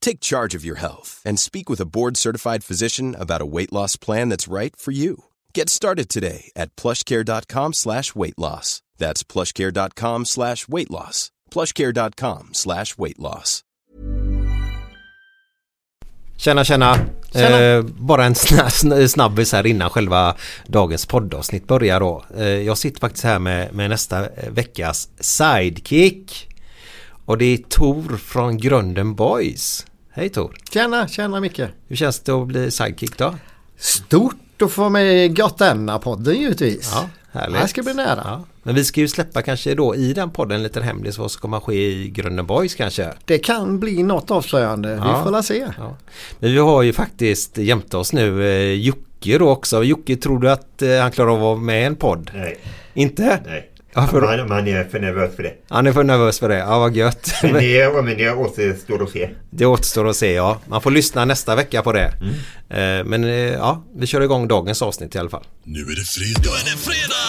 Take charge of your health and speak with a board-certified physician about a weight loss plan that's right for you. Get started today at plushcare.com slash weight loss. That's plushcare.com slash weight loss. plushcare.com slash weight loss. Tjena tjena! Tjena. Eh, bara en sna- sn- snabbis här innan själva dagens poddavsnitt börjar då. Eh, jag sitter faktiskt här med, med nästa veckas sidekick. Och det är Tor från Grunden Boys. Hej Tor! Tjena, tjena Micke. Hur känns det att bli sidekick då? Stort att få vara med i Götena-podden givetvis. Ja, härligt. Det här ska bli nära. Ja. Men vi ska ju släppa kanske då i den podden lite hemlis vad som kommer ske i Grunden Boys kanske. Det kan bli något avslöjande. Ja. Vi får la se. Ja. Men vi har ju faktiskt jämte oss nu eh, Jocke då också. Jocke, tror du att eh, han klarar av att vara med i en podd? Nej, Inte? nej. Ja, för- Man, man är för nervös för det. Han är för nervös för det. Ja, vad gött. Men det, men det återstår att se. Det återstår att se ja. Man får lyssna nästa vecka på det. Mm. Eh, Men eh, ja, vi kör igång dagens avsnitt i alla fall. Nu är det fredag. Nu är det fredag!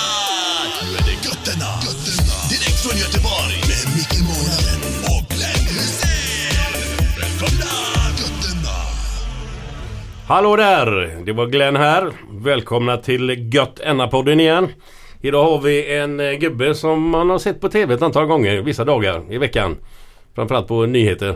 Nu är det Götterna. Götterna. Direkt från Göteborg. Med Micke Månaden och Glenn Hysén. Välkomna! Götterna. Hallå där! Det var Glenn här. Välkomna till Gött Enna-podden igen. Idag har vi en eh, gubbe som man har sett på TV ett antal gånger vissa dagar i veckan. Framförallt på nyheter.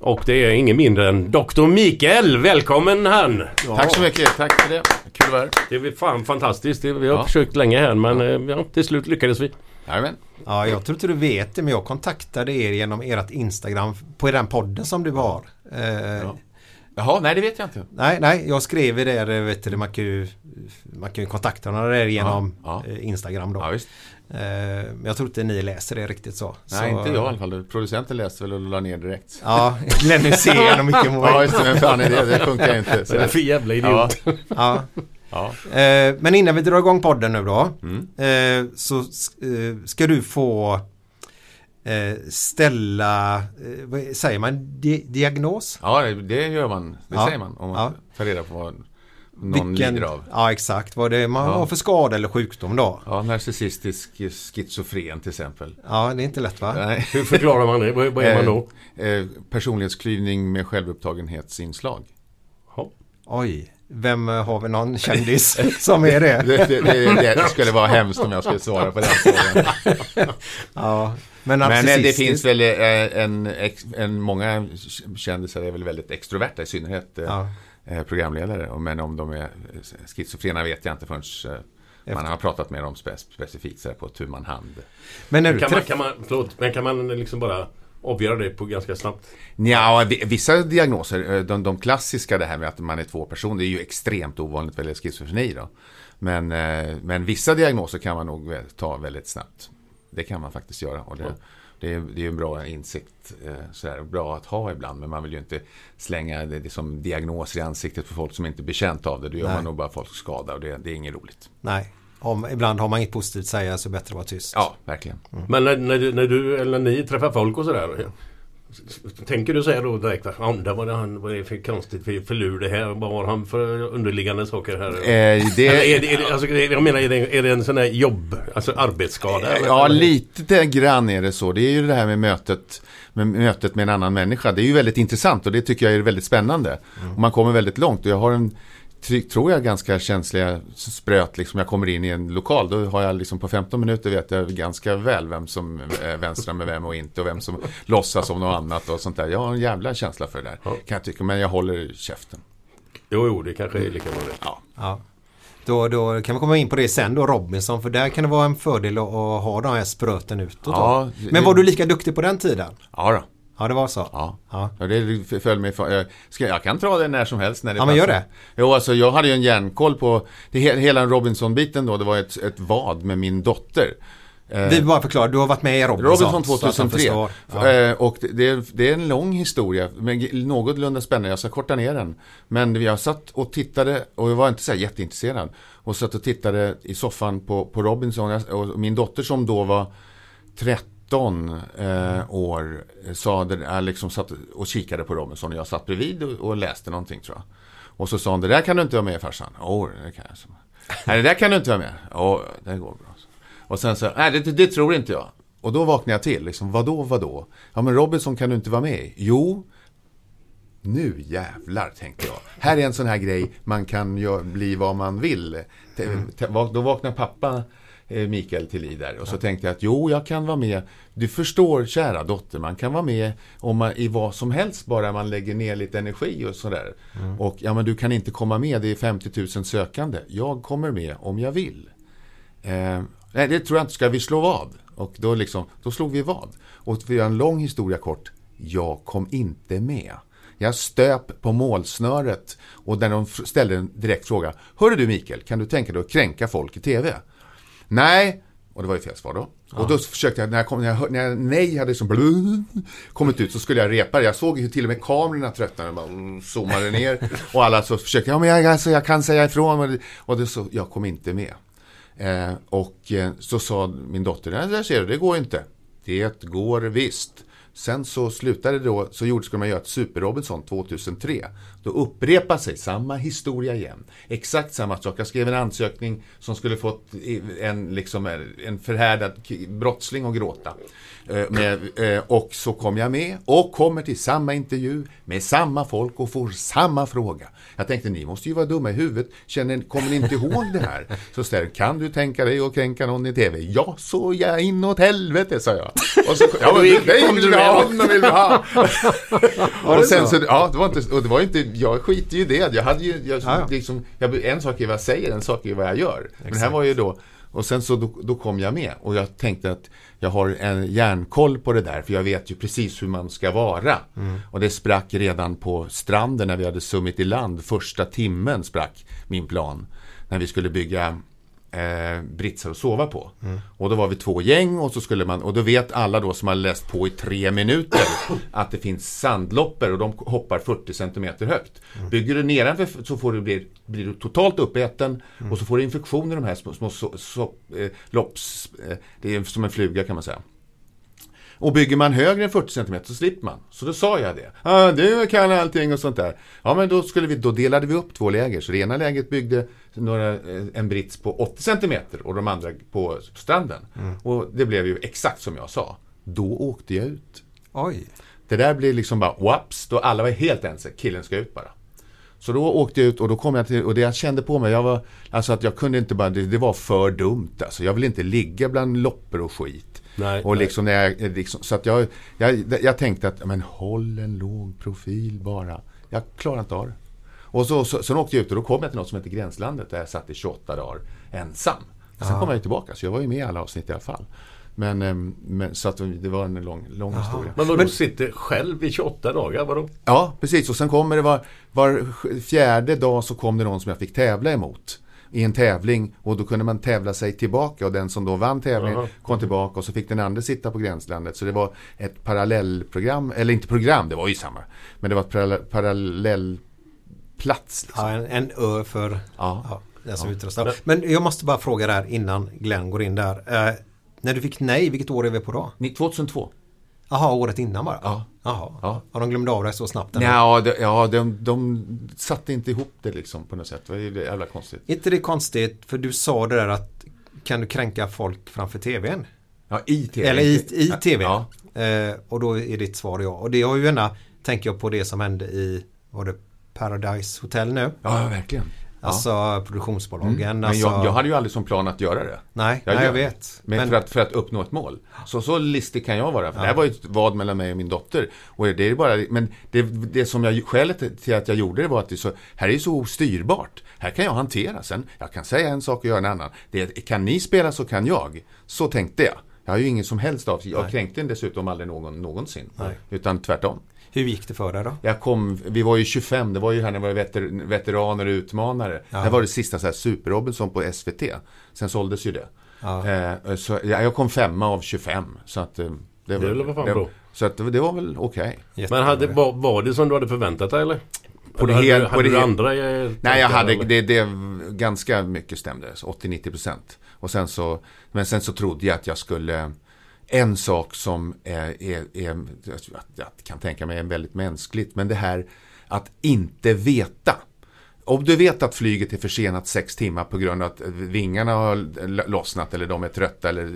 Och det är ingen mindre än Dr. Mikael. Välkommen han! Tack så mycket, tack för det. Kul att. Det är fan fantastiskt. Det- Vi har Ja. försökt länge här men eh, ja, till slut lyckades vi. Jajamän. Ja, jag tror inte du vet det men jag kontaktade er genom ert Instagram på den podden som du har. Eh, Ja. Jaha, nej det vet jag inte. Nej, nej, jag skrev i det, eh, vet du, man kan ju, man kan ju kontakta några där genom Ja, eh, Instagram då. Ja, visst. Eh, Men jag tror inte ni läser det riktigt så. Nej, så, inte jag i alla fall. Producenten läste väl och la ner direkt. Ja, Glenn Hysén och Micke Ja, Moe. just det. Men fan är det? Det funkar inte. Så Så för jävla idiot. Ja. Ja. Men innan vi drar igång podden nu då. Mm. Så ska du få ställa, eh, säger man, Di diagnos? ja, det gör man. Det Ja. säger man. Om man Ja. tar reda på vad någon lider av. Ja exakt, vad det man Ja. har för skada eller sjukdom då. Ja, narcissistisk schizofren till exempel. Ja, det är inte lätt va? Nej. Hur förklarar man det? Vad är man då? Eh, eh, personlighetsklyvning med självupptagenhetsinslag. Ja. Oj, vem eh, har vi någon kändis som är det? Det, det, det, det skulle vara hemskt om jag skulle svara på den frågan. Ja, men Men eh, det finns väl eh, en, en många kändisar är väl väldigt extroverta i synnerhet eh, Ja. eh, programledare. Men om de är schizofrena vet jag inte förrän eh, man har pratat med dem spe, specifikt så här, på tu man hand. Men när du Kan man, kan man, förlåt, men kan man liksom bara avgöra det på ganska snabbt? Ja, vissa diagnoser, de, de klassiska det här med att man är två personer, det är ju extremt ovanligt vad gäller schizofreni då. Men, men vissa diagnoser kan man nog ta väldigt snabbt. Det kan man faktiskt göra. Och det, det, är, det är en bra insikt, eh, sådär, bra att ha ibland. Men man vill ju inte slänga det, det som diagnoser i ansiktet på folk som inte är bekänt av det. Då gör Nej. man nog bara folk skada och det, det är inget roligt. Nej, om, ibland har man inget positivt att säga så bättre att vara tyst. Ja, verkligen. Men när, när, du, när du eller när ni träffar folk och sådär. Tänker du säga då direkt att var det han, vad är det för konstigt för, för lur det här? Vad har han för underliggande saker här? Eh, Eller det, är det, är det, alltså, jag menar, är det, är det en sån här jobb, alltså arbetsskada? eller? Ja, lite grann är det så. Det är ju det här med mötet med, mötet med en annan människa. Det är ju väldigt intressant och det tycker jag är väldigt spännande. Och man kommer väldigt långt och jag har en tror jag ganska känsliga spröt liksom jag kommer in i en lokal då har jag liksom på 15 minuter vet jag ganska väl vem som är vänstrar med vem och inte och vem som låtsas om något annat och sånt där. Jag har en jävla känsla för det där kan jag tycka men jag håller käften. Jo, jo, det kanske är lika bra det. Ja. Ja. Då, då kan vi komma in på det sen då Robinson för där kan det vara en fördel att, ha de här spröten utåt. då. Ja, Men var du lika duktig på den tiden? Ja då. Ja det var så? Ja. Ja. Det föll mig för, jag, ska, jag kan dra det när som helst när det Ja, men gör passar. det. Jo, alltså jag hade ju en järnkoll på det, he- hela Robinson-biten då. Det var ett, ett vad med min dotter. Eh, Vi bara förklarar, du har varit med i Robinson. Robinson så att de 2003. förstår. Ja. Eh, och det, det, är, en lång historia, men någorlunda spännande. Jag ska korta ner den. Men jag satt och tittade, och jag var inte så här jätteintresserad. Och satt och tittade i soffan på, på Robinson. Och min dotter som då var 13 eh, år eh, sa det, jag eh, liksom satt och kikade på Robinson. Och jag satt bredvid och, och läste någonting tror jag. Och så sa hon, det där kan du inte vara med farsan. Åh, det kan jag. Så. Nej, det där kan du inte vara med. Åh, det går bra. Och sen så, nej det, det tror inte jag. Och då vaknade jag till, liksom, vadå, vadå? Ja men Robinson kan du inte vara med i. Jo, nu jävlar tänkte jag. Här är en sån här grej, man kan bli vad man vill. Då vaknar pappa Mikael till liv där. Och så tänkte jag att jo, jag kan vara med. Du förstår, kära dotter, man kan vara med om man, i vad som helst bara man lägger ner lite energi och sådär. Och ja, men du kan inte komma med, det är 50 000 sökande. Jag kommer med om jag vill. Eh, nej, det tror jag inte. Ska vi slå vad? Och då, liksom, då slog vi vad. Och för att göra en lång historia kort. Jag kom inte med. Jag stöp på målsnöret och när de ställde en direkt fråga. Hörru du Mikael, kan du tänka dig att kränka folk i TV? Nej, och det var ju fel svar då. Och då försökte jag, när, jag kom, när, jag, när jag nej hade som blö, kommit ut så skulle jag repa det. Jag såg ju till och med kamerorna tröttnade, bara mm, zoomade ner. Och alla så försökte, ja men jag, alltså, jag kan säga ifrån. Och, det, och det så, jag kom inte med. Eh, och eh, så sa min dotter, nej där ser du, det går inte. Det går visst. Sen så slutade det då, så gjorde, skulle man göra ett Super Robinson 2003. Då upprepar sig samma historia igen. Exakt samma sak. Jag skrev en ansökning som skulle fått en, liksom, en förhärdad brottsling att gråta. Eh, Med, eh, och så kom jag med och kommer till samma intervju med samma folk och får samma fråga. Jag tänkte, ni måste ju vara dumma i huvudet. Känner, kommer ni inte ihåg det här? Så ställer kan du tänka dig att kränka någon i TV? Ja, så jag inåt helvete, sa jag. Och så, ja, men, dig vill vi ha, honom vill vi ha. och sen så, ja, det var inte, och det var inte, jag skiter ju i det. Jag hade ju, jag, Ja, ja. liksom, jag, en sak är vad jag säger, en sak är vad jag gör. Men här var ju då, och sen så då, då kom jag med och jag tänkte att jag har en järnkoll på det där för jag vet ju precis hur man ska vara. Och det sprack redan på stranden när vi hade summit i land. Första timmen sprack min plan. När vi skulle bygga eh, britsar att sova på. Och då var vi två gäng och så skulle man, och då vet alla då som har läst på i tre minuter att det finns sandloppor och de hoppar 40 centimeter högt. Bygger du nedanför så får du bli, blir du totalt uppäten och så får du infektioner i de här små, små so, so, eh, lopps, eh, det är som en fluga kan man säga. Och bygger man högre än 40 cm så slipper man. Så då sa jag det. Ah, du kan allting och sånt där. Ja, men då, skulle vi, då delade vi upp två läger. Så det ena läget byggde några, eh, en brits på 80 cm och de andra på stranden. Och det blev ju exakt som jag sa. Då åkte jag ut. Oj. Det där blev liksom bara whoops, då alla var helt ense. Killen ska ut bara. Så då åkte jag ut och då kom jag till, och det jag kände på mig, jag var, alltså att jag kunde inte bara, det, det var för dumt alltså. Jag vill inte ligga bland loppor och skit. Nej, och nej. liksom när jag, liksom, så att jag, jag, jag tänkte att, men håll en låg profil bara. Jag klarar inte av det. Och så, så, sen åkte jag ut och då kom jag till något som heter Gränslandet där jag satt i 28 dagar ensam. Sen kom jag ju tillbaka, så jag var ju med i alla avsnitt i alla fall. Men, ehm, men så att det var en lång, lång historia. Men vadå, sitter själv i 28 dagar? Vadå? Ja, precis. Och sen kommer det var, var fjärde dag så kom det någon som jag fick tävla emot i en tävling och då kunde man tävla sig tillbaka och den som då vann tävlingen Jaha. kom tillbaka och så fick den andra sitta på gränslandet. Så det var ett parallellprogram, eller inte program, det var ju samma. Men det var ett parallell, parallellplats. Liksom. Ja, en, en ö för Ja. ja, den som utrustar. Men jag måste bara fråga där innan Glenn går in där. Eh, när du fick nej, vilket år är vi på då? Ni- 2002. Jaha, året innan bara? Ja. Jaha. Ja. Ja, de glömde av dig så snabbt? ändå. Ja, de, ja de, de satte inte ihop det liksom på något sätt. Det ju jävla konstigt. Är inte det konstigt? För du sa det där att kan du kränka folk framför tvn? Ja, i tv. Eller i, i tv. Ja. Eh, och då är ditt svar ja. Och det har ju gärna, tänker jag på det som hände i, var det Paradise Hotel nu? Ja, verkligen. Alltså produktionsbolagen. Mm. Men alltså, jag, jag hade ju aldrig som plan att göra det. Nej, Jag nej, jag vet. Men, för, att, för att uppnå ett mål. Så, så listig kan jag vara. För Det här var ju ett vad mellan mig och min dotter. Och det är bara, men det, det som jag, skälet till att jag gjorde det var att det så, här är så styrbart. Här kan jag hantera sen. Jag kan säga en sak och göra en annan. Det, kan ni spela så kan jag. Så tänkte jag. Jag har ju ingen som helst av Jag kränkte dessutom aldrig någon någonsin. Nej. Utan tvärtom. Hur gick det för dig då? Jag kom, vi var ju 25, det var ju här när vi var veter, veteraner och utmanare. Det här var det sista så här Super-Robinson på SVT. Sen såldes ju det. Ja. Eh, så ja, jag kom femma av 25. Så att eh, det, Det fan det, bra. Så att det, det var väl okej. Men hade, var, var det som du hade förväntat dig eller? På det hade, hel- på hade det du andra eh, Nej, jag hade, eller? det, det ganska mycket stämde. så 80-90 procent. Och sen så, men sen så trodde jag att jag skulle en sak som är, är, är jag, kan tänka mig är väldigt mänskligt, men det här att inte veta. Om du vet att flyget är försenat sex timmar på grund av att vingarna har lossnat eller de är trötta. Eller,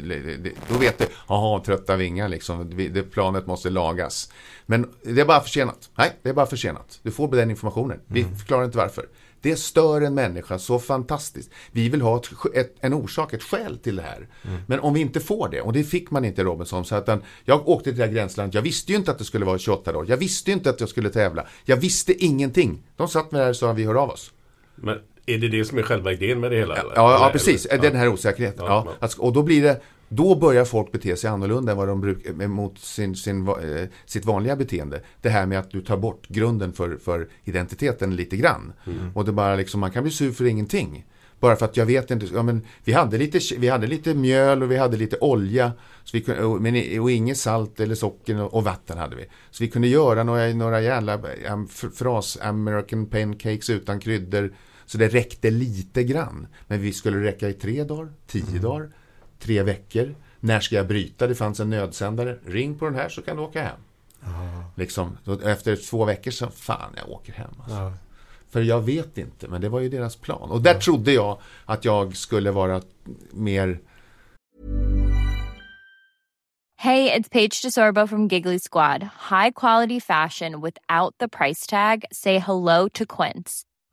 då vet du, jaha, trötta vingar liksom. Det det planet måste lagas. Men det är bara försenat. Nej, det är bara försenat. Du får den informationen. Vi förklarar inte varför. Det stör en människa så fantastiskt. Vi vill ha ett, ett, en orsak, ett skäl till det här. Men om vi inte får det, och det fick man inte i Robinson. Så att den, jag åkte till det här gränslandet, jag visste ju inte att det skulle vara 28 dagar. Jag visste ju inte att jag skulle tävla. Jag visste ingenting. De satt med det här och sa vi hör av oss. Men är det det som är själva idén med det hela? Ja, ja Eller- precis. eller- Den här osäkerheten. Ja, Ja, ja. Och då blir det då börjar folk bete sig annorlunda än vad de brukar mot sin, sin, eh, sitt vanliga beteende. Det här med att du tar bort grunden för, för identiteten lite grann. Och det bara liksom, man kan bli sur för ingenting. Bara för att jag vet inte, ja, men vi, hade lite, vi hade lite mjöl och vi hade lite olja. Så vi kunde, och, men, och inget salt eller socker och, och vatten hade vi. Så vi kunde göra några, några jävla um, fras American pancakes utan kryddor. Så det räckte lite grann. Men vi skulle räcka i tre dagar, tio dagar, tre veckor. När ska jag bryta? Det fanns en nödsändare. Ring på den här så kan du åka hem. Liksom, så efter två veckor så, fan jag åker hem. Alltså. För jag vet inte, men det var ju deras plan. Och där trodde jag att jag skulle vara mer Hey, it's Paige DeSorbo from Giggly Squad. High quality fashion without the price tag. Say hello to Quince.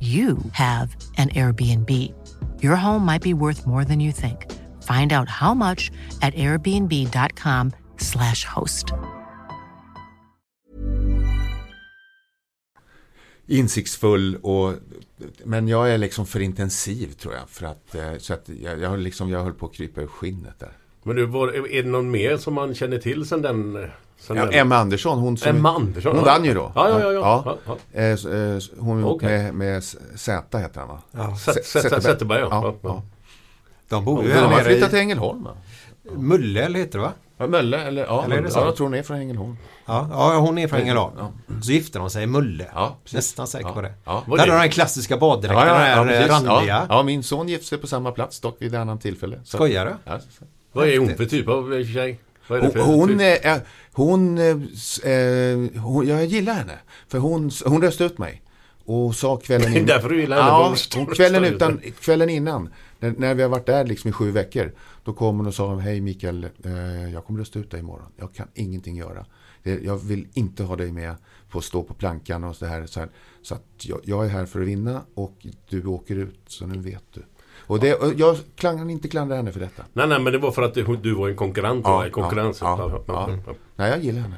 you have an Airbnb. Your home might be worth more than you think. Find out how much at airbnb.com/slash host. insiktsfull och men jag är liksom för intensiv tror jag. För att, eh, så att jag, jag, har liksom, jag höll på att krypa ur skinnet där. Men du, var, är det någon mer som man känner till sen den... Sen Ja, den? Emma Andersson, hon som... Emma Andersson, Hon ja. vann ju då. Ja, ja, ja, ja. Ja, Eh, s- eh, Hon Okej. med, med Z heter han va? Ja. ja. Ja, ja. De bor ju De här har flyttat i, till Ängelholm va? Mulle eller heter det va? Ja, Mölle, eller ja, Eller är det ja, jag tror hon är från Ängelholm. Ja, ja hon är från Ängelholm. Ja. Så gifte de sig i Mulle. Ja, precis. Nästan säker Ja. på det. Ja. Där har du den klassiska baddräkten, den här eh, precis. randiga. Ja, ja, min son gifte sig på samma plats, dock vid ett annat tillfälle. Så- Skojar du? Ja, så- Vad är hon för typ av tjej? Hon, hon, typ? eh, hon, eh, s- eh, hon, jag gillar henne. För hon, hon röstade ut mig. Och sa kvällen innan. Därför du gillar henne, Ja, hon hon, kvällen, utan, kvällen innan. När, när vi har varit där liksom i sju veckor. Då kom hon och sa, hej Mikael, eh, jag kommer rösta ut dig imorgon. Jag kan ingenting göra. Jag vill inte ha dig med på att stå på plankan och så här. Så, här. så att jag, jag är här för att vinna och du åker ut, så nu vet du. Och det, och jag kan inte klandra henne för detta. Nej, nej, men det var för att du, du var en konkurrent. Ja, Ja, en konkurrens. ja, ja, ja. Nej, jag gillar henne.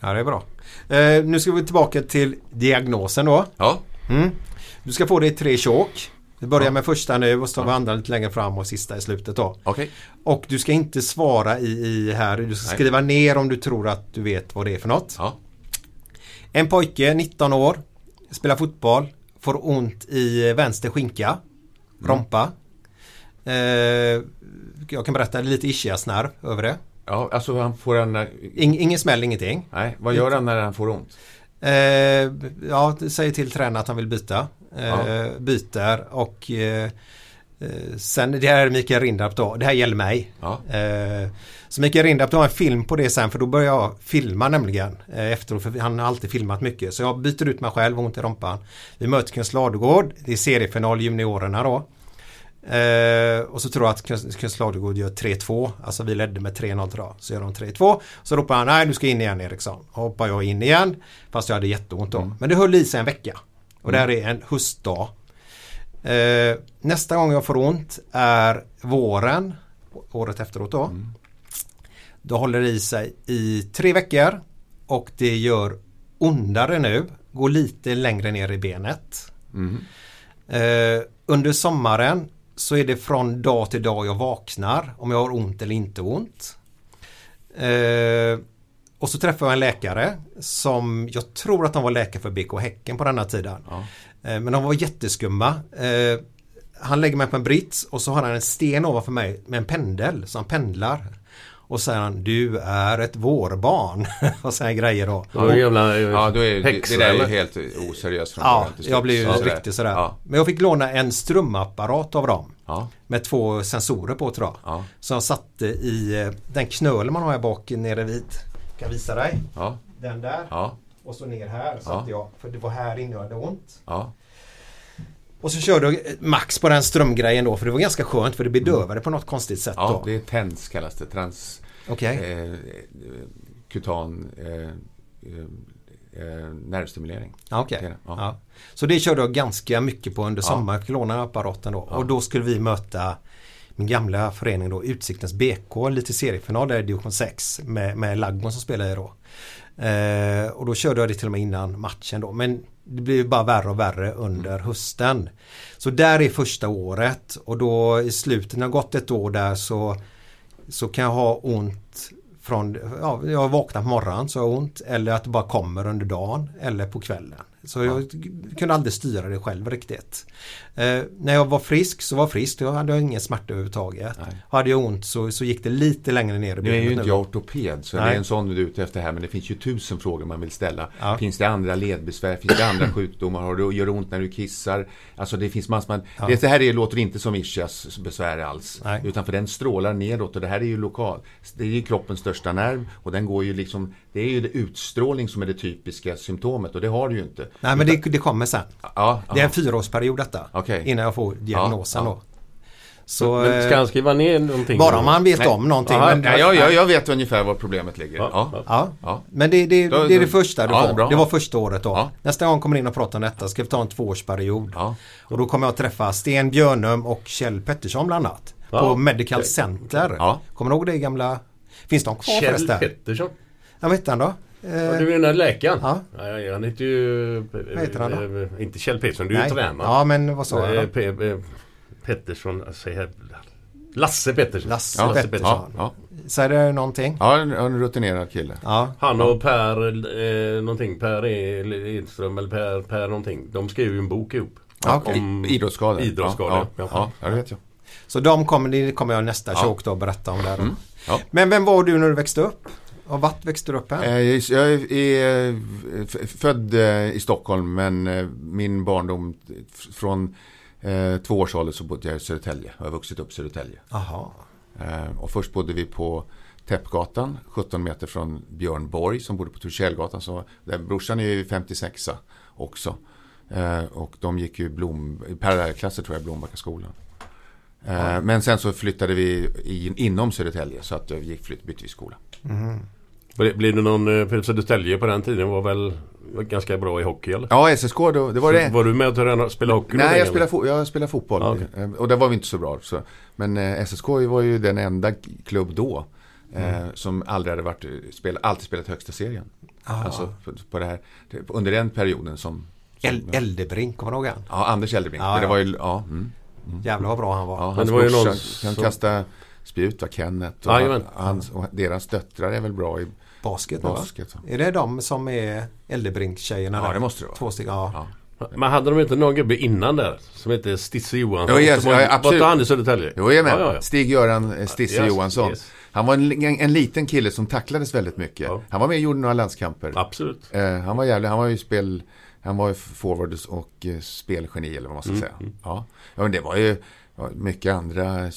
Ja, det är bra. Eh, nu ska vi tillbaka till diagnosen då. Ja. Mm. Du ska få det i tre tjock. Vi börjar med första nu och så tar vi andra lite längre fram och sista i slutet då. Okej. Och du ska inte svara i, i här. Du ska Nej. skriva ner om du tror att du vet vad det är för något. Ja. En pojke, 19 år, spelar fotboll, får ont i vänster skinka, Mm. rompa. Eh, jag kan berätta lite ischiasnerv över det. Ja, alltså han får en... Ing, ingen smäll, ingenting. Nej, vad gör han när han får ont? Eh, ja, säger till tränaren att han vill byta. Eh, Ja. Byter och eh, eh, sen, det här är Mikael Rindarp då, det här gäller mig. Ja. Eh, så Mikael Rindarp, du har en film på det sen för då börjar jag filma nämligen eh, efteråt för han har alltid filmat mycket. Så jag byter ut mig själv, ont i rompan. Vi möter Kunst Ladugård, det är seriefinal juniorerna då. Eh, och så tror jag att Kunst Ladugård gör 3-2. Alltså vi ledde med 3-0 tror jag. Så gör de 3-2. Så ropar han nej du ska in igen Eriksson. Hoppar jag in igen. Fast jag hade jätteont då. Men det höll i sig en vecka. Och det här är en höstdag. Eh, nästa gång jag får ont är våren. Året efteråt då. Då håller det i sig i tre veckor. Och det gör ondare nu. Går lite längre ner i benet. Eh, under sommaren så är det från dag till dag jag vaknar om jag har ont eller inte ont. Eh, och så träffar jag en läkare som jag tror att de var läkare för BK Häcken på denna tiden. Eh, men de var jätteskumma. Eh, han lägger mig på en brits och så har han en sten ovanför mig med en pendel som pendlar. Och säger han du är ett vårbarn. och här grejer då. Det var en jävla eh, Ja, då är det, häxa, det där är ju eller? helt oseriöst från Ja, jag blev ju sådär. riktigt sådär. Ja. Men jag fick låna en strömapparat av dem. Ja. Med två sensorer på tror jag. Ja. Som jag satte i eh, den knölen man har här bak nere vid. Jag kan visa dig. Ja. Den där. Ja. Och så ner här Ja. satte jag. För det var här inne jag hade ont. Ja. Och så körde jag eh, max på den strömgrejen då. För det var ganska skönt för det bedövade på något konstigt sätt Ja, då. det är TENS kallas det. Trans... Okej. Eh, eh, kutan... Eh, eh, eh, nervstimulering. Ja. Det är det. Ja. Ja. Så det körde jag ganska mycket på under Ja. sommaren. Jag fick låna apparaten då. Ja. Och då skulle vi möta min gamla förening då, Utsiktens BK, lite seriefinal där i division 6 med, med Laggon som spelar i då. Eh, och då körde jag det till och med innan matchen då. Men det blev bara värre och värre under hösten. Så där är första året och då i slutet, när har gått ett år där så så kan jag ha ont från, ja, jag vaknar på morgonen så har jag ont eller att det bara kommer under dagen eller på kvällen. Så jag kunde aldrig styra det själv riktigt. Eh, när jag var frisk så var frisk, då hade jag ingen smärta överhuvudtaget. Nej. Hade jag ont så, så gick det lite längre ner i Nu är ju benet inte jag ortoped så det Nej. är en sån du är ute efter här men det finns ju tusen frågor man vill ställa. Ja. Finns det andra ledbesvär? Finns det andra sjukdomar? Har du, gör det ont när du kissar? Alltså det finns massor med... Ja. Det här är, låter inte som ischias besvär alls. Nej. Utan för den strålar nedåt och det här är ju lokal. Det är ju kroppens största nerv och den går ju liksom... Det är ju det utstrålning som är det typiska symptomet och det har du ju inte. Nej men det, det kommer sen. Ja, Det är en fyraårsperiod detta. Okej. Innan jag får diagnosen Ja, då. Så, Men ska eh, han skriva ner någonting? bara om man vet Nej. om någonting. Ja, men- nej, jag, jag, jag vet ungefär var problemet ligger. Ja, Ja. ja. Ja, Ja. men det, det, det är det första du ja, får. Det var första året då. Ja. Nästa gång kommer in och pratar om detta ska vi ta en tvåårsperiod. Ja. Och då kommer jag att träffa Sten Björnum och Kjell Pettersson bland annat. Ja. På Medical Center. Ja. Kommer du ihåg det gamla? Finns de kvar Kjell förresten? Pettersson? Ja, vad hette han då? Eh, Ja, du menar läkaren? Ja. Ja, ja, han heter ju... Vad heter han då? eh, Inte Kjell Pettersson, du är ju nej. tränare. Ja, men vad sa jag Eh, då? Eh, Pettersson, jag- Lasse Pettersson. Lasse Ja, Pettersson. Ja, Säger det någonting? ja. en, en rutinerad kille. Ja. Han och Per eh, någonting, Per Edström eller Per, per någonting. De skrev ju en bok ihop. Ja, okej. Om Idrottsskador. Idrottsskador. Ja, ja, ja, ja, det vet jag. Så de kommer, det kommer jag nästa Ja. chock då att berätta om där. Mm. Ja. Men vem var du när du växte upp? Och vart växte du upp här? Eh, Jag är född eh, i Stockholm men eh, min barndom från två års ålder så bodde jag i Södertälje. Jag har vuxit upp i Södertälje. Jaha. Eh, Och först bodde vi på Täppgatan, 17 meter från Björn Borg som bodde på Torshällgatan. Där, brorsan är ju 56 också. Och de gick ju blom, parallellklasser tror jag, Blombackaskolan. Eh, Men sen så flyttade vi in, inom Södertälje så att vi gick, flytt, bytte vi skola. Blir blir det någon, eh, för Södertälje på den tiden var väl ganska bra i hockey eller? Ja, SSK då, det var det. Var du med och tränade spelade hockey? Nej, jag spelar, fo- jag spelar fotboll. Ja, okej. Eh, Och där var vi inte så bra. Så. Men eh, SSK var ju den enda klubb då. Eh, som aldrig hade varit, spel, alltid spelat högsta serien. Ah. Alltså på, på det här, under den perioden som... som El- Eldebrink, kommer du ihåg han? ja, Anders Eldebrink. Ja, det ja. var ju, ja. Mm. Jävlar vad bra han var. ja Men hans det var ju någon kan kasta spjut, va, Kenneth. Och, Jajamän. hans, och deras döttrar är väl bra i Basket, basket. va? Är det de som är Eldebrink-tjejerna Ja, där? det måste det vara. Två stycken, ja. Ja. Men hade de inte någon gubbe innan där? Som hette Stisse Johansson? Jo, yes, Som var, ja, absolut. Var inte han i Södertälje? Jo. Ja, ja, ja. Stig-Göran eh, Stisse Yes, Johansson. yes. Han var en, en, en liten kille som tacklades väldigt mycket. Ja. Han var med och gjorde några landskamper. Absolut. Eh, han var jävlig, han var ju spel, han var ju forward och eh, spelgeni eller vad man ska Mm, säga. Ja. ja, men det var ju mycket andra, eh,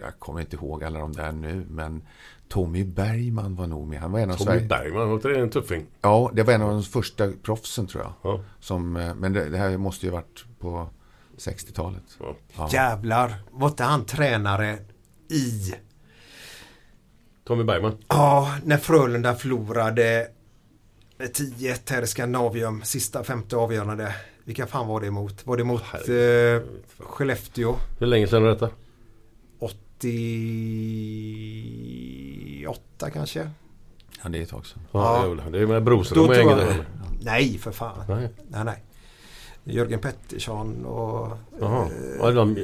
jag kommer inte ihåg alla de där nu, men Tommy Bergman var nog med. Han var en av Tommy Sverige. Bergman, var det en tuffing? Ja, det var en av de första proffsen tror jag. Ja. Som, eh, men det, det här måste ju varit på 60-talet. Ja. Ja. Jävlar, var inte han tränare i... Tommy Bergman. Ja, när Frölunda förlorade med 10-1 här i Skandinavium, sista femte avgörande. Vilka fan var det emot? Var det mot eh, Skellefteå? Hur länge sedan är detta? 88 kanske? Ja, det är ett tag sedan. Ja, Ja. Det är med Broström och gänget jag... Nej, för fan. Nej. Nej, nej. Jörgen Pettersson och Jaha.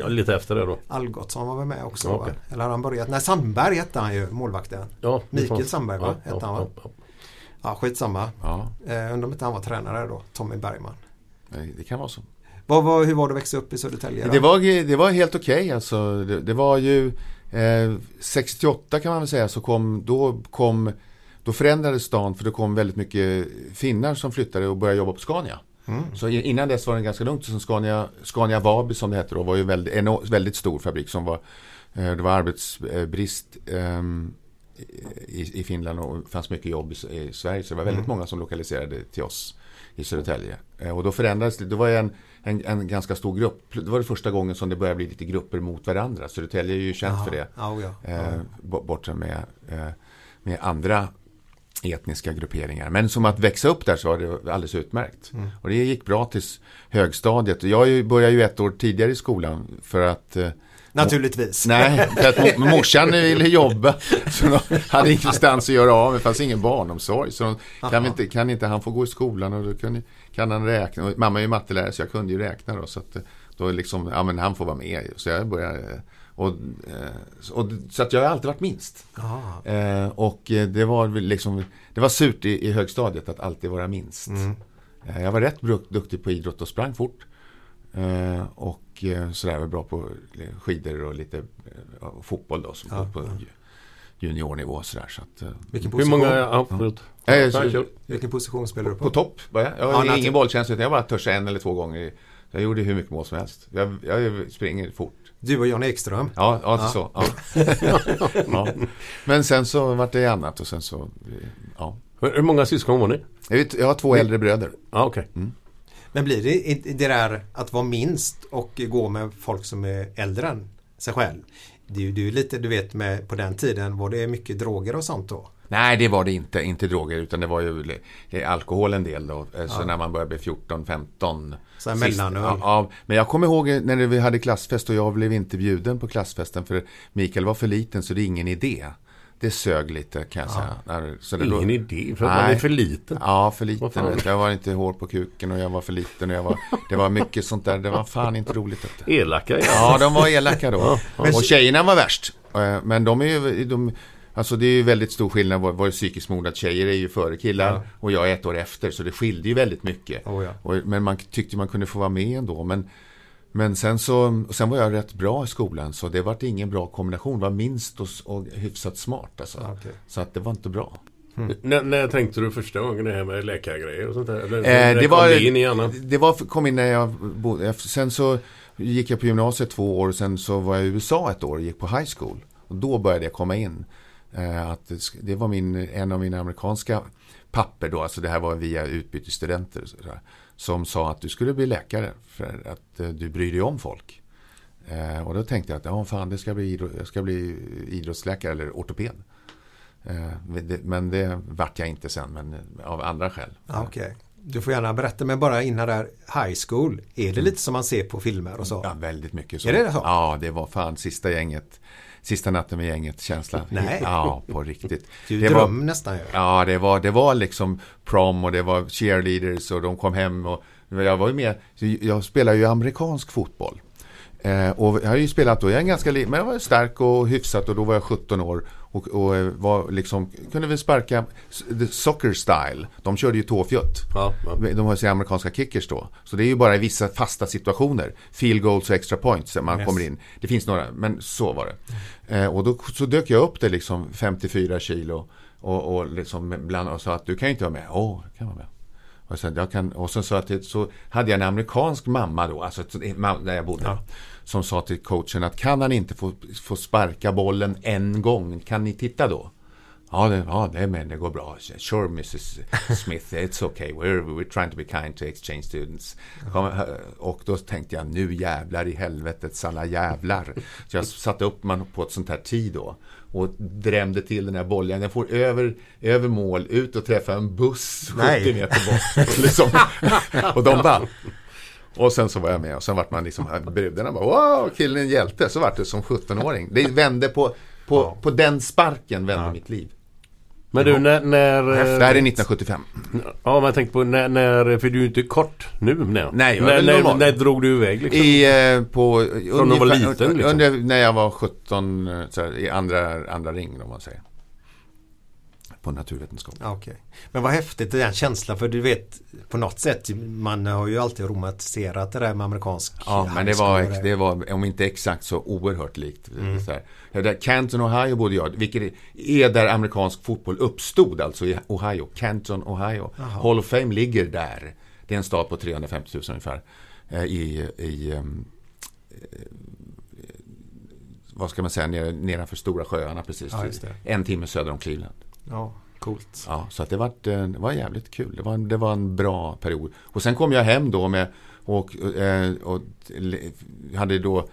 eh, lite efter det då. Algotsson var väl med också. Ja, okej. Eller har han börjat? Nej, Sandberg hette han ju, målvakten. Ja, Mikael Sandberg, va? Ja, Hette han, va? ja, Ja, skitsamma. Ja, Eh, undrar om inte han var tränare då, Tommy Bergman. eh, det kan vara så. Vad, var, hur var det att växa upp i Södertälje? då? Det var, det var helt okej alltså. Det, det var ju eh, 68 kan man väl säga så kom då kom då förändrades stan för det kom väldigt mycket finnar som flyttade och började jobba på Scania. Så i- innan dess var det ganska lugnt. Så Scania, Scania Vabi som det hette då var ju väldigt, en väldigt stor fabrik som var eh, det var arbetsbrist ehm, i, i Finland och fanns mycket jobb i, i Sverige. Så det var väldigt många som lokaliserade till oss i Södertälje. Eh, Och då förändrades det. Det var en, en, en ganska stor grupp. Det var det första gången som det började bli lite grupper mot varandra. Södertälje är ju känt Jaha. för det. Ja, ja. Eh, bo- bortsett med, eh, med andra etniska grupperingar. Men som att växa upp där så var det alldeles utmärkt. Mm. Och det gick bra tills högstadiet. Jag började ju ett år tidigare i skolan för att eh, Naturligtvis. Nej, för att mo- morsan ville jobba. Så de hade ingenstans att göra av. Det fanns ingen barnomsorg. Så de, kan, inte, kan inte han få gå i skolan och då kan, kan han räkna. Och mamma är ju mattelärare så jag kunde ju räkna då. Så att eh, då liksom, ja men han får vara med. Så jag började. Och, eh, och, så att jag har alltid varit minst. Aha. Eh, och eh, det var liksom, det var surt i, i högstadiet att alltid vara minst. Mm. Eh, jag var rätt duktig på idrott och sprang fort. Eh, och eh, sådär var bra på skidor och lite eh, fotboll då som Ja, på ju- juniornivå och sådär. Så att, eh, Vilken Hur position? många... Ja. Nej, Ja, så-. Vilken position spelar du på? på topp var jag. Jag Ja, har ingen bollkänsla utan jag bara törs en eller två gånger. Jag gjorde hur mycket mål som helst. Jag, jag springer fort. Du och Jan Ekström. Ja, ja, Ja. så. Ja. ja. Men sen så vart det annat och sen så, ja. Hur hur många syskon var ni? Jag, har två äldre bröder. Ja, okej. Men blir det inte det där att vara minst och gå med folk som är äldre än sig själv? Det är ju lite, du vet med på den tiden var det mycket droger och sånt då? Nej, det var det inte. Inte droger, utan det var ju det är alkohol en del då. Eh, Så när man började bli 14, 15. Så här mellanöl. Ja, ja, men jag kommer ihåg när vi hade klassfest och jag blev inte bjuden på klassfesten för Mikael var för liten så det är ingen idé. Det sög lite kan jag säga. När- Så det Ingen då- idé, för att man är för liten. Ja, för liten. Jag var inte hård på kuken och jag var för liten och jag var, det var mycket sånt där. Det var fan inte roligt. Du. Elaka ja. Ja, de var elaka då. Ja, ja. Och tjejerna var värst. Eh, Men de är ju, de, alltså det är ju väldigt stor skillnad vad vad är psykiskt mod att tjejer är ju före killar Ja. och jag är ett år efter så det skilde ju väldigt mycket. Oh, ja. och, men man tyckte man kunde få vara med ändå. Men Men sen så sen var jag rätt bra i skolan så det var ingen bra kombination. Det var minst och, och hyfsat smart alltså. Okej. Så att det var inte bra. När, när tänkte du första gången det här med läkargrejer och sånt där? Eller, Eh, det kom var, in i det var, kom in när jag bodde, sen så gick jag på gymnasiet två år, sen så var jag i USA ett år och gick på high school. Och då började jag komma in. Eh, att det, det var min, en av mina amerikanska papper då, alltså det här var via utbytesstudenter. och sådär, Som sa att du skulle bli läkare för att eh, du bryr dig om folk. Eh, och då tänkte jag att ja, fan, det ska bli, jag ska bli idrottsläkare eller ortoped. Eh, men det- men det vart jag inte sen, men av andra skäl. Okej. Du får gärna berätta, men bara innan där high school. Är det Mm. lite som man ser på filmer och så? Ja, väldigt mycket så. Är det så? Ja, det var fan sista gänget. Sista natten med gänget känsla. Nej. Ja, på riktigt. Du det dröm var, nästan ju. Ja, det var, det var liksom prom och det var cheerleaders och de kom hem och jag var ju med. Jag spelar ju amerikansk fotboll. Eh, och jag har ju spelat då, jag är ganska li- men jag var stark och hyfsat och då var jag 17 år och, och eh, var liksom, kunde väl sparka soccer style. De körde ju tåfjutt. Ja, ja. De har ju sina amerikanska kickers då. Så det är ju bara i vissa fasta situationer. Field goals och extra points där man Yes. kommer in. Det finns några, men så var det. Eh, och då så dök jag upp det liksom 54 kilo och, och liksom bland och sa att du kan ju inte vara med. Åh, jag kan vara med. Och sen, jag kan, och sen sa jag till, så hade jag en amerikansk mamma då, alltså där jag bodde. Som sa till coachen att kan han inte få, få sparka bollen en gång, kan ni titta då? Ja, det, ja det, men det går bra. Sure Mrs Smith, it's okay. We're, we're trying to be kind to exchange students. Eh, Och då tänkte jag, nu jävlar i helvetets alla jävlar. Så jag satte upp man på ett sånt här tid då. Och drämde till den här bollen. Den får över, över mål, ut och träffa en buss 70 Nej. meter bort. liksom. Och de bara... Och sen så var jag med och sen vart man liksom, brudarna bara wow, killen är en hjälte. Så vart det som 17-åring. Det vände på, på, på den sparken vände mitt liv. Men du, när... när Det här är 1975. Ja, men jag tänkte på när, när... För du är ju inte kort nu. När, Nej, jag är när, när, när drog du iväg liksom? I, eh, på, Från du var liten, liksom? under, när jag var 17, eh, så här, i andra, andra ring om man säger. På naturvetenskap. Okej. Men vad häftigt den känslan för du vet på något sätt man har ju alltid romantiserat det där med amerikansk Ja, men det var, det. var, om inte exakt så oerhört likt. Mm. Så här. Där Canton, Ohio bodde jag, vilket är där amerikansk fotboll uppstod, alltså i Ohio. Canton, Ohio. Hall of Fame ligger där. Det är en stad på 350 000 ungefär. eh, I, i ehm, eh, vad ska man säga, nedanför Stora sjöarna precis. Ja. En timme söder om Cleveland. Ja, coolt. Ja, så att det, var, det var jävligt kul. Det var, det var en bra period. Och sen kom jag hem då med och, eh, och le- hade då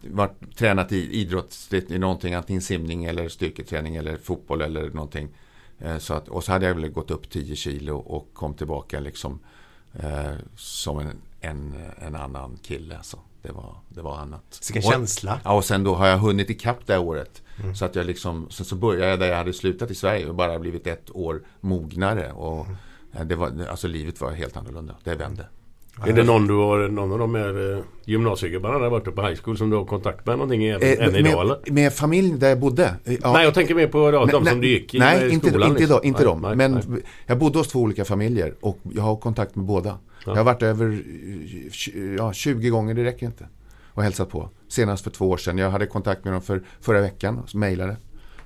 varit, tränat i idrott i någonting, antingen simning eller styrketräning eller fotboll eller någonting. Eh, så att, och så hade jag väl gått upp 10 kilo och kom tillbaka liksom eh, som en, en, en annan kille. Så det var, det var annat. Vilken Och- känsla. Ja, och sen då har jag hunnit ikapp det här året. Så att jag liksom, sen så började jag där jag hade slutat i Sverige och bara blivit ett år mognare. Och eh, det var, alltså livet var helt annorlunda. Det vände. Är det någon du har, någon av de här eh, gymnasiegubbarna där varit på high school som du har kontakt med någonting även, Eh, än idag eller? med, med familjen där jag bodde. eh, ja. Nej, jag tänker mer på de, de Nej, som du gick i Nej, med inte, skolan. inte, liksom. idag, inte Nej, dem. nej, men jag bodde hos två olika familjer och jag har kontakt med båda. Jag har varit över ja, 20 gånger, det räcker inte. Och hälsat på. Senast för två år sedan. Jag hade kontakt med dem för förra veckan mejlade.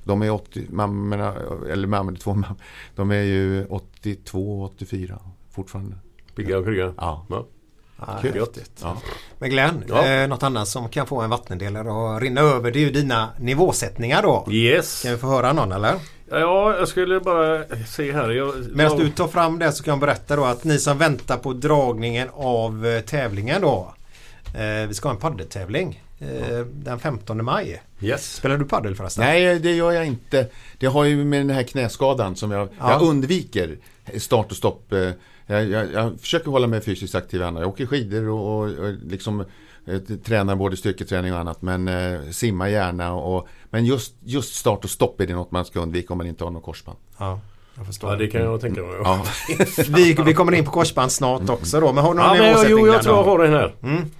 De är 80, mammorna, eller mammorna, två mammor. De är ju 82, 84 fortfarande. Pigga och krya. Ja. Ja. Häftigt. Ja. Men Glenn, Ja. eh, något annat som kan få en vattendelare att rinna över det är ju dina nivåsättningar då. Yes. Kan vi få höra någon eller? Ja, jag skulle bara se här. Jag, Medan jag, du tar fram det så kan jag berätta då att ni som väntar på dragningen av eh, tävlingen då. Eh, vi ska ha en paddeltävling eh, den 15 maj. Yes. Spelar du paddel förresten? Nej, det gör jag inte. Det har ju med den här knäskadan som jag, Ja. jag undviker start och stopp. eh, Jag, jag, jag försöker hålla mig fysiskt aktiv. Jag åker skidor och, och, och liksom tränar både styrketräning och annat. Men eh, simma gärna. Och, men just, just start och stopp är det något man ska undvika om man inte har något korsband. Ja, jag förstår. Ja, det kan jag tänka mig. Ja. vi, vi kommer in på korsband snart också då. Men har du någon Ja, men, jo, jag tror jag har en här. Mm.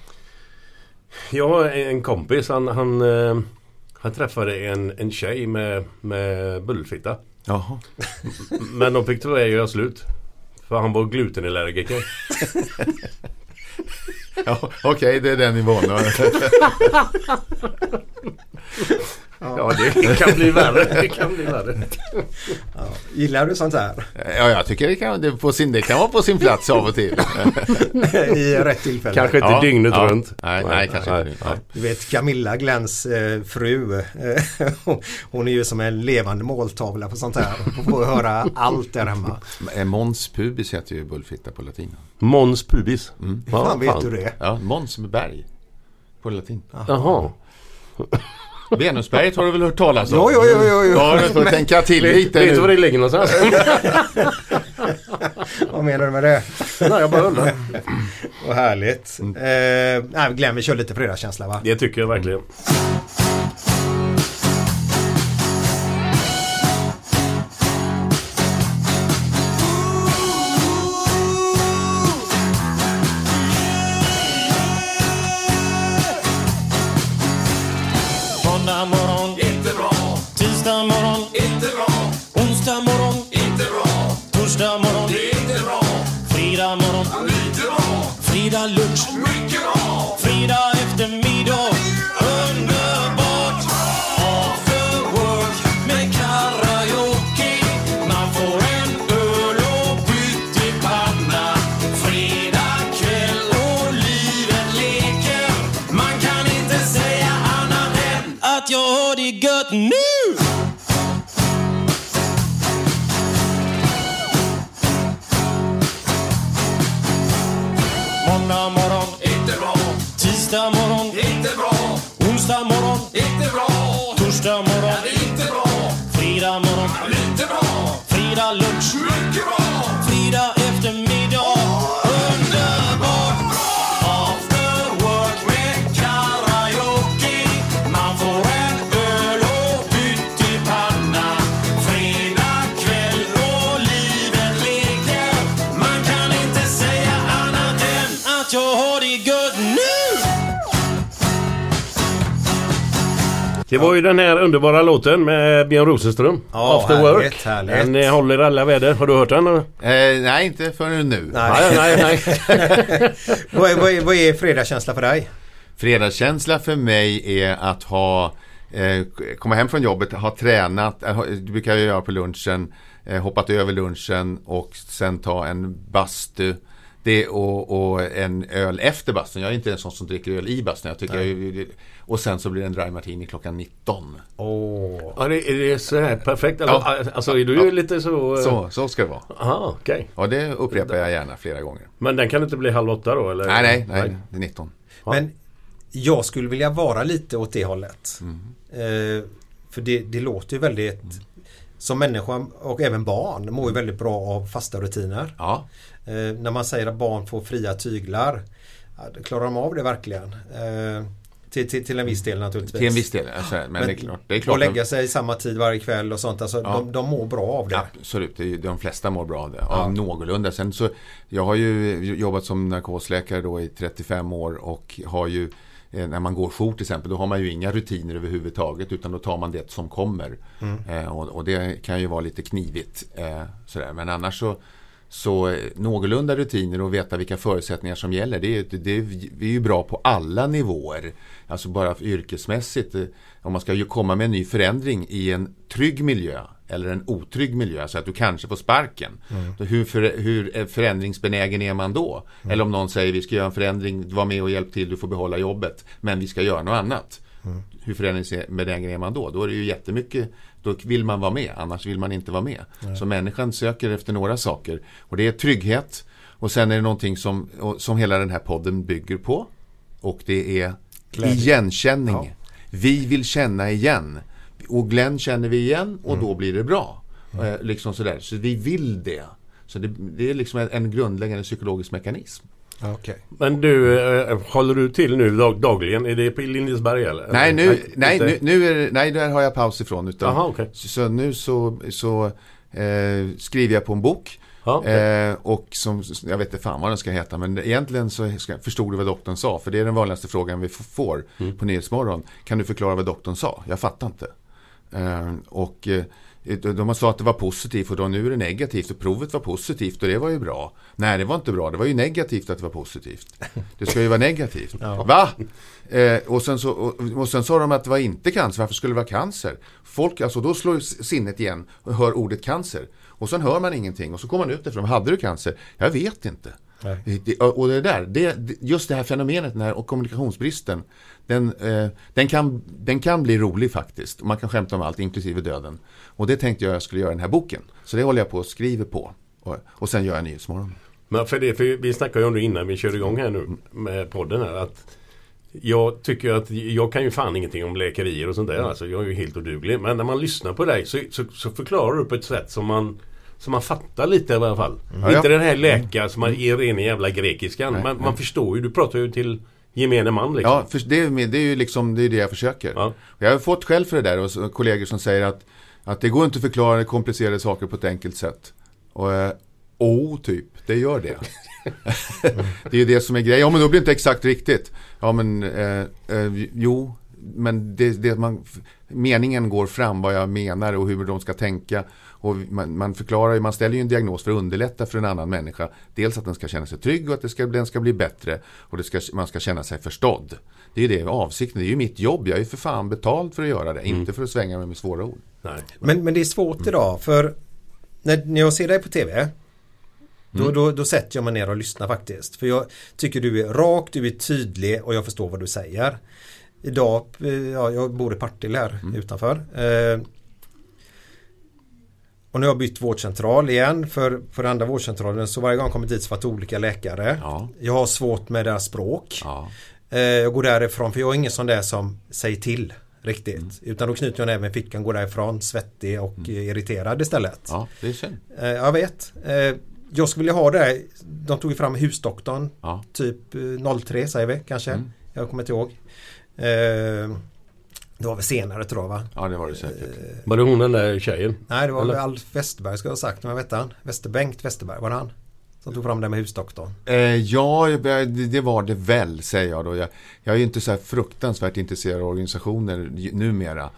Jag har en kompis. Han, han, eh, han träffade en, en tjej med, med bullfitta. Jaha. Men de fick tyvärr göra slut. För han var glutenallergiker. Ja, Okej, det är den nivån. Ja, det kan bli värre. Det kan bli värre. Gillar du sånt här? Ja, jag tycker det kan, det, på sin, det kan vara på sin plats av och till. I rätt tillfälle. Kanske inte Ja, dygnet ja. runt. Nej, nej, kanske inte. nej. Du vet Camilla Glens eh, fru. Eh, hon är ju som en levande måltavla på sånt här. Hon får höra allt där hemma. Eh, Mons pubis heter ju bullfitta på latin. Måns pubis. Hur fan vet du det? Ja, Mons med berg. På latin. Jaha. Venusberget har du väl hört talas om? Jo, jo, jo, jo, jo. Ja, du får tänka till lite Vet du var det ligger någonstans? Vad menar du med det? Nej, jag bara undrar. Vad härligt. Eh, nej, Glenn, vi kör lite fredagskänsla va? Det tycker jag verkligen. Lunch. Fredag eftermiddag, underbart. After work med karaoke. Man får en öl och pyttipanna. Fredag kväll och livet leker. Man kan inte säga annat än att jag har det gött nu. Det var ju den här underbara låten med Björn Rosenström. Ja, After härligt, Work. härligt. Den eh, håller i alla väder. Har du hört den? Eh, nej, inte förrän nu. Nej, nej, nej. vad, är, vad, är, vad är fredagskänsla för dig? Fredagskänsla för mig är att ha eh, komma hem från jobbet, ha tränat, eh, det brukar jag göra på lunchen, eh, hoppat över lunchen och sen ta en bastu. Det och, och en öl efter bastun. Jag är inte en sån som dricker öl i bastun. Jag tycker jag, och sen så blir det en dry martini klockan 19. Åh. Ja, det, är det så här perfekt? Alltså, Ja. alltså är du lite så... eh, Så, så ska det vara. Aha, okej. Och det upprepar jag gärna flera gånger. Men den kan inte bli halv åtta då? Eller? Nej, nej, nej, det är 19. Men jag skulle vilja vara lite åt det hållet. Eh, för det, det låter ju väldigt som människa och även barn mår ju väldigt bra av fasta rutiner. Ja, Eh, när man säger att barn får fria tyglar. Ja, klarar de av det verkligen? Eh, till, till, till en viss del naturligtvis. till en viss del. Alltså, men, det är klart. Det är klart och lägga sig samma tid varje kväll och sånt. Alltså, Ja. de, de mår bra av det. Absolut, det är ju- de flesta mår bra av det. Ja. Av någorlunda. Sen så, jag har ju jobbat som narkosläkare då i 35 år och har ju eh, när man går jour till exempel, då har man ju inga rutiner överhuvudtaget utan då tar man det som kommer. Eh, och, och det kan ju vara lite knivigt. Eh, sådär. Men annars så, så eh, någorlunda rutiner och veta vilka förutsättningar som gäller. Det är, det vi är ju bra på alla nivåer. Alltså bara yrkesmässigt. eh, Om man ska ju komma med en ny förändring i en trygg miljö eller en otrygg miljö så att du kanske får sparken. Då hur, för, hur eh, förändringsbenägen är man då? Eller om någon säger vi ska göra en förändring, var med och hjälp till, du får behålla jobbet. Men vi ska göra något annat. Hur förändringsbenägen är man då? Då är det ju jättemycket, då vill man vara med, annars vill man inte vara med. Så människan söker efter några saker. Och det är trygghet och sen är det någonting som, som hela den här podden bygger på. Och det är igenkänning. Vi vill känna igen. Och Glenn känner vi igen och då blir det bra. Eh, liksom sådär. Så vi vill det. Så det, det är liksom en, en grundläggande psykologisk mekanism. Okej. Men du, eh, håller du till nu dag, dagligen? Är det på Lindesberg eller? Nej, nu, nej, nu, nu är det, nej, där har jag paus ifrån. Utan, Aha, okej. så, så nu så, så eh, skriver jag på en bok. Ja, okej. eh, och som, jag vet inte fan vad den ska heta, men egentligen så ska, förstod du vad doktorn sa. För det är den vanligaste frågan vi får Mm. på Nyhetsmorgon. Kan du förklara vad doktorn sa? Jag fattar inte. Eh, och eh, De sa att det var positivt och då nu är det negativt och provet var positivt och det var ju bra. Nej, det var inte bra. Det var ju negativt att det var positivt. Det ska ju vara negativt. Va? Eh, och, sen så, och, och sen sa de att det var inte cancer. Varför skulle det vara cancer? Folk, alltså då slår sinnet igen och hör ordet cancer. Och sen hör man ingenting och så kommer man ut därifrån. Hade du cancer? Jag vet inte. Det, och det där, det, just det här fenomenet den här, och kommunikationsbristen den, eh, den, kan, den kan bli rolig faktiskt. Man kan skämta om allt, inklusive döden. Och det tänkte jag jag skulle göra i den här boken. Så det håller jag på och skriver på. Och, och sen gör jag Nyhetsmorgon. Men för det, för vi snackade ju om det innan vi körde igång här nu med podden här. Att jag tycker att jag kan ju fan ingenting om läkerier och sånt där. Alltså, jag är ju helt oduglig. Men när man lyssnar på dig så, så, så förklarar du på ett sätt som man som man fattar lite i alla fall. Ja, ja. Inte den här läkaren som man ger en jävla grekiskan. Nej, man, nej. man förstår ju, du pratar ju till gemene man liksom. Ja, för det, är- det är ju liksom det, är det jag försöker. Och jag har fått själv för det där och så- kollegor som säger att, att det går inte att förklara komplicerade saker på ett enkelt sätt. Och oh, typ, det gör det. det är ju det som är grejen. Ja, men då blir det inte exakt riktigt. Ja, men eh, eh, jo, men det, det man, meningen går fram vad jag menar och hur de ska tänka. Och man, man förklarar man ställer ju en diagnos för att underlätta för en annan människa. Dels att den ska känna sig trygg och att det ska, den ska bli bättre. Och det ska, man ska känna sig förstådd. Det är ju det avsikten, det är ju mitt jobb. Jag är ju för fan betald för att göra det. Inte för att svänga mig med svåra ord. Nej. Men, men det är svårt idag för när, när jag ser dig på tv då, Mm. då, då sätter jag mig ner och lyssnar faktiskt. För jag tycker du är rak, du är tydlig och jag förstår vad du säger. Idag, eh, ja, jag bor i Partille här Mm. utanför. Eh, och nu har jag bytt vårdcentral igen för, för den andra vårdcentralen så varje gång jag kommer dit så var det olika läkare. Jag har svårt med deras språk. Eh, jag går därifrån för jag är ingen sån där som säger till riktigt. Mm. Utan då knyter jag näven i fickan, går därifrån svettig och eh, irriterad istället. Ja, det är synd. Eh, jag vet. Jag skulle vilja ha det här. De tog ju fram husdoktorn. Ja. Typ eh, 03 säger vi kanske. Mm. Jag kommer inte ihåg. Eh, det var väl senare tror jag va? Ja, det var det säkert. Var det hon den där tjejen? Nej, det var Eller? väl Alf Westerberg ska jag ha sagt. Men vad hette han? Bengt Westerberg, var det han? Som tog fram det med husdoktorn. Eh, ja, det var det väl, säger jag då. Jag, jag är ju inte så här fruktansvärt intresserad av organisationer numera.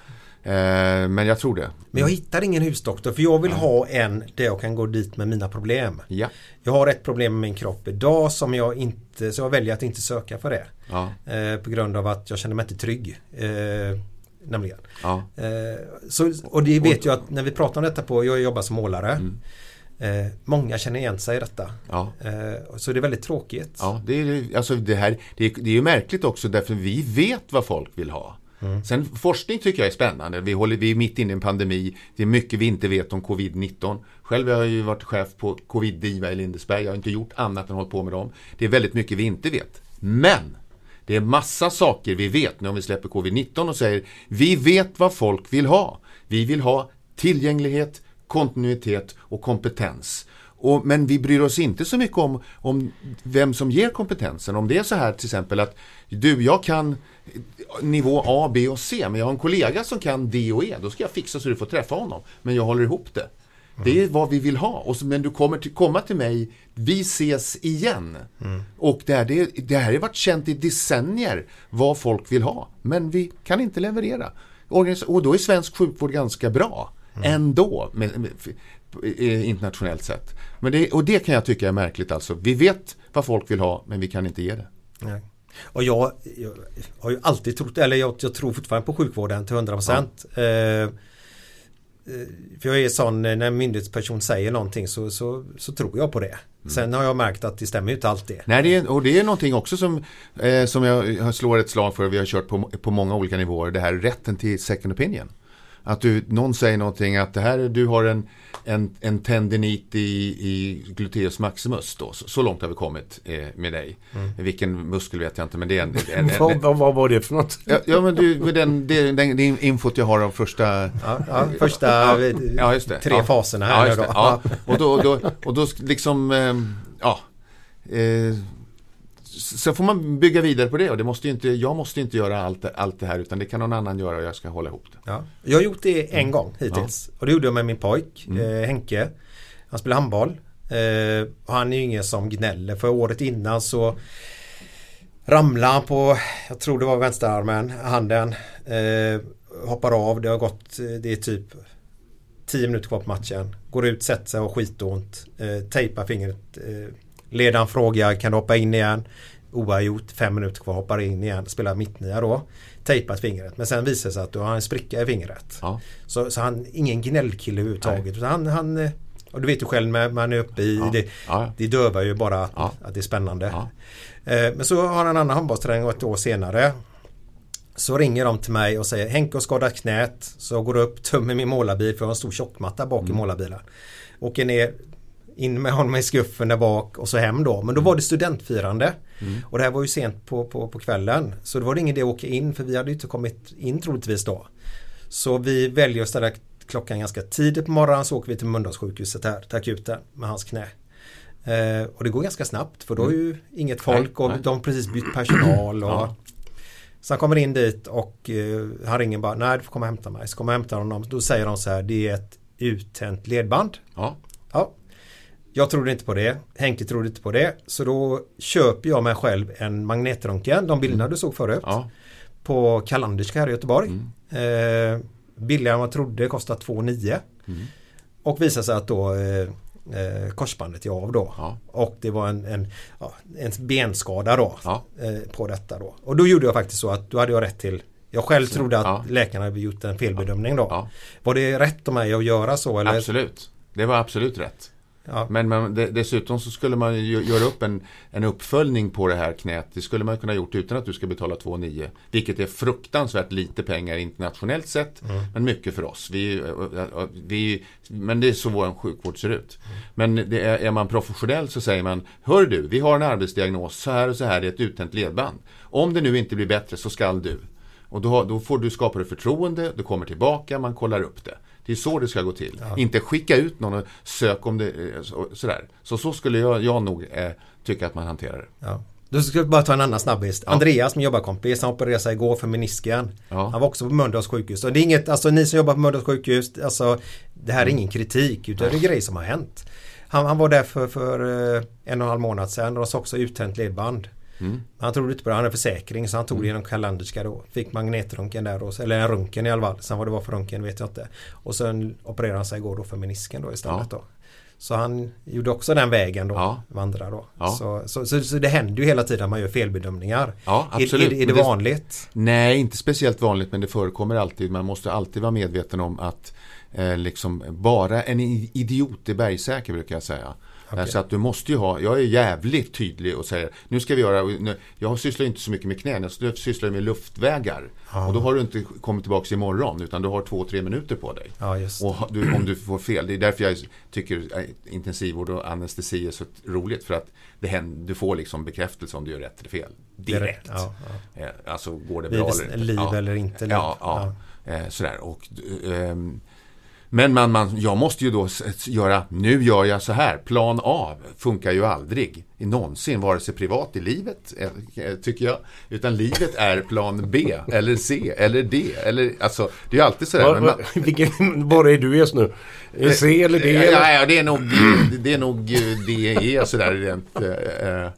Eh, men jag tror det. Men jag hittar ingen husdoktor för jag vill ha en där jag kan gå dit med mina problem. Ja. Jag har ett problem med min kropp idag som jag inte, så jag väljer att inte söka för det. Ja. Eh, på grund av att jag känner mig inte trygg. Eh, nämligen. Ja. Eh, så, och det vet jag att när vi pratar om detta på, jag jobbar som målare. Mm. Eh, många känner igen sig i detta. Ja. Eh, så det är väldigt tråkigt. Ja, det är, alltså det, här, det, är, det är ju märkligt också därför vi vet vad folk vill ha. Mm. Sen forskning tycker jag är spännande. Vi, håller, vi är mitt inne i en pandemi. Det är mycket vi inte vet om covid-19. Själv har jag ju varit chef på covid-diva i Lindesberg. Jag har inte gjort annat än hållit på med dem. Det är väldigt mycket vi inte vet. Men det är massa saker vi vet nu om vi släpper covid-19 och säger vi vet vad folk vill ha. Vi vill ha tillgänglighet, kontinuitet och kompetens. Och, men vi bryr oss inte så mycket om, om vem som ger kompetensen. Om det är så här till exempel att du, jag kan nivå A, B och C, men jag har en kollega som kan D och E. Då ska jag fixa så du får träffa honom. Men jag håller ihop det. Det är vad vi vill ha. Och så, men du kommer till, komma till mig, vi ses igen. Och det här, det, det här har varit känt i decennier vad folk vill ha. Men vi kan inte leverera. Organis- och då är svensk sjukvård ganska bra. Ändå, med, med, eh, internationellt sett. Men det, och det kan jag tycka är märkligt alltså. Vi vet vad folk vill ha, men vi kan inte ge det. Nej. Och jag, jag har ju alltid trott, eller jag, jag tror fortfarande på sjukvården till 100%. Eh, eh, för jag är sån, eh, när en myndighetsperson säger någonting så, så, så tror jag på det. Sen har jag märkt att det stämmer ju inte alltid. Nej, det är, och det är någonting också som, eh, som jag slår ett slag för. Vi har kört på, på många olika nivåer. Det här rätten till second opinion. Att du, någon säger någonting att det här, du har en, en, en tendinit i, i gluteus maximus. Då. Så, så långt har vi kommit eh, med dig. Mm. Vilken muskel vet jag inte men det är en... en, en, Vad, vad, vad var det för något? Ja, ja men du, med den, den, den, den infot jag har av första... Ja, ja, första, eh, ja, just det. tre ja. faserna här ja, just nu det. då. Ja. Och då, då, och då liksom, ehm, ja. Eh, så får man bygga vidare på det och det måste inte, jag måste inte göra allt, allt det här utan det kan någon annan göra och jag ska hålla ihop det. Ja. Jag har gjort det en gång hittills. Och det gjorde jag med min pojk, Mm. eh, Henke. Han spelar handboll. Eh, han är ju ingen som gnäller. För året innan så ramlade han på, jag tror det var vänsterarmen, handen. Eh, hoppar av, det har gått, eh, det är typ 10 minuter kvar på matchen. Går ut, sätter sig och skitont. Eh, tejpar fingret. Eh, ledaren frågar kan du hoppa in igen? Oavgjort, fem minuter kvar, hoppar in igen, spelar mittnia då. Tejpat fingret men sen visar det sig att du har en spricka i fingret. Ja. Så, så han ingen gnällkille överhuvudtaget. Utan han, han, eh, och du vet ju själv när man är uppe i Ja. det, Ja. det dövar ju bara att, att det är spännande. Eh, Men så har han en annan handbollsträning ett år senare. Så ringer de till mig och säger Henke har skadat knät. Så jag går upp, tömmer min målarbil för jag har en stor tjockmatta bak i Mm. målarbilen. Åker ner, in med honom i skuffen där bak och så hem då. Men då var det studentfirande. Mm. Och det här var ju sent på, på, på kvällen. Så det var det ingen idé att åka in för vi hade ju inte kommit in troligtvis då. Så vi väljer att ställa klockan ganska tidigt på morgonen så åker vi till Mölndalssjukhuset här till akuten med hans knä. Eh, och det går ganska snabbt för då är ju inget folk och nej. de har precis bytt personal. Och, Ja. Så han kommer in dit och eh, han ringer bara nej du får komma och hämta mig. Så kommer jag och hämtar honom. Då säger de så här det är ett uttänt ledband. Ja. Ja. Jag trodde inte på det. Henke trodde inte på det. Så då köper jag mig själv en magnetröntgen. De bilderna du såg förut. Ja. På Kalanderska här i Göteborg. Mm. Eh, billigare än vad jag trodde. Kostar 2 9 Mm. Och visar sig att då eh, eh, korsbandet är av då. Ja. Och det var en, en, ja, en benskada då. Ja. Eh, på detta då. Och då gjorde jag faktiskt så att då hade jag rätt till jag själv trodde att läkarna hade gjort en felbedömning då. Var det rätt av mig att göra så? Eller? Absolut. Det var absolut rätt. Ja. Men de, dessutom så skulle man ju göra upp en, en uppföljning på det här knät. Det skulle man kunna gjort utan att du ska betala 2,9. Vilket är fruktansvärt lite pengar internationellt sett. Men mycket för oss. Vi, vi, men det är så vår sjukvård ser ut. Men det är, är man professionell så säger man Hör du, vi har en arbetsdiagnos. Så här och så här är ett uttänt ledband. Om det nu inte blir bättre så skall du. Och då, då får du skapa dig förtroende, du kommer tillbaka, man kollar upp det. Det är så det ska gå till. Inte skicka ut någon och sök om det eh, så, sådär. Så så skulle jag, jag nog eh, tycka att man hanterar det. Ja. Du ska bara ta en annan snabbis. Andreas, min jobbarkompis, han opererade sig igår för menisken. Ja. Han var också på Mölndals sjukhus. Och det är inget, alltså ni som jobbar på Mölndals sjukhus, alltså det här är ingen kritik utan det är grejer som har hänt. Han, han var där för, för eh, en och en halv månad sedan och sa också uttänt ledband. Mm. Han trodde inte på det, han hade försäkring så han tog det genom Kalanderska då. Fick magnetröntgen där då, eller en röntgen i alla fall. Sen vad det var för röntgen vet jag inte. Och sen opererade han sig igår då för menisken då istället då. Så han gjorde också den vägen då, Ja. vandra då. Ja. Så, så, så, så det händer ju hela tiden att man gör felbedömningar. Ja, Är- absolut. Är, är, det Men det- vanligt? Nej, inte speciellt vanligt men det förekommer alltid. Man måste alltid vara medveten om att eh, liksom bara en idiot är bergsäker brukar jag säga. Okej. Så att du måste ju ha, jag är jävligt tydlig och säger nu ska vi göra, nu, jag sysslar inte så mycket med knän, jag sysslar med luftvägar. Och då har du inte kommit tillbaka imorgon utan du har två, tre minuter på dig. Ja, det. Och du, om du får fel, det är därför jag tycker eh, intensivvård och anestesi är så roligt för att det händer, du får liksom bekräftelse om du gör rätt eller fel. Direkt. Ja, Eh, Alltså går det bra eller inte. liv ja. eller inte liv. Ja, ja. Eh, sådär. Och, ehm, men man, man, jag måste ju då göra, nu gör jag så här, plan A funkar ju aldrig i någonsin, vare sig privat i livet, eh, eh, tycker jag. Utan livet är plan B, eller C, eller D, eller alltså, det är ju alltid sådär. Var, man- var, vilken, var är du just nu? Det C eller D? Ja, ja, det är nog, det är nog eh, D, E sådär rent eh, eh,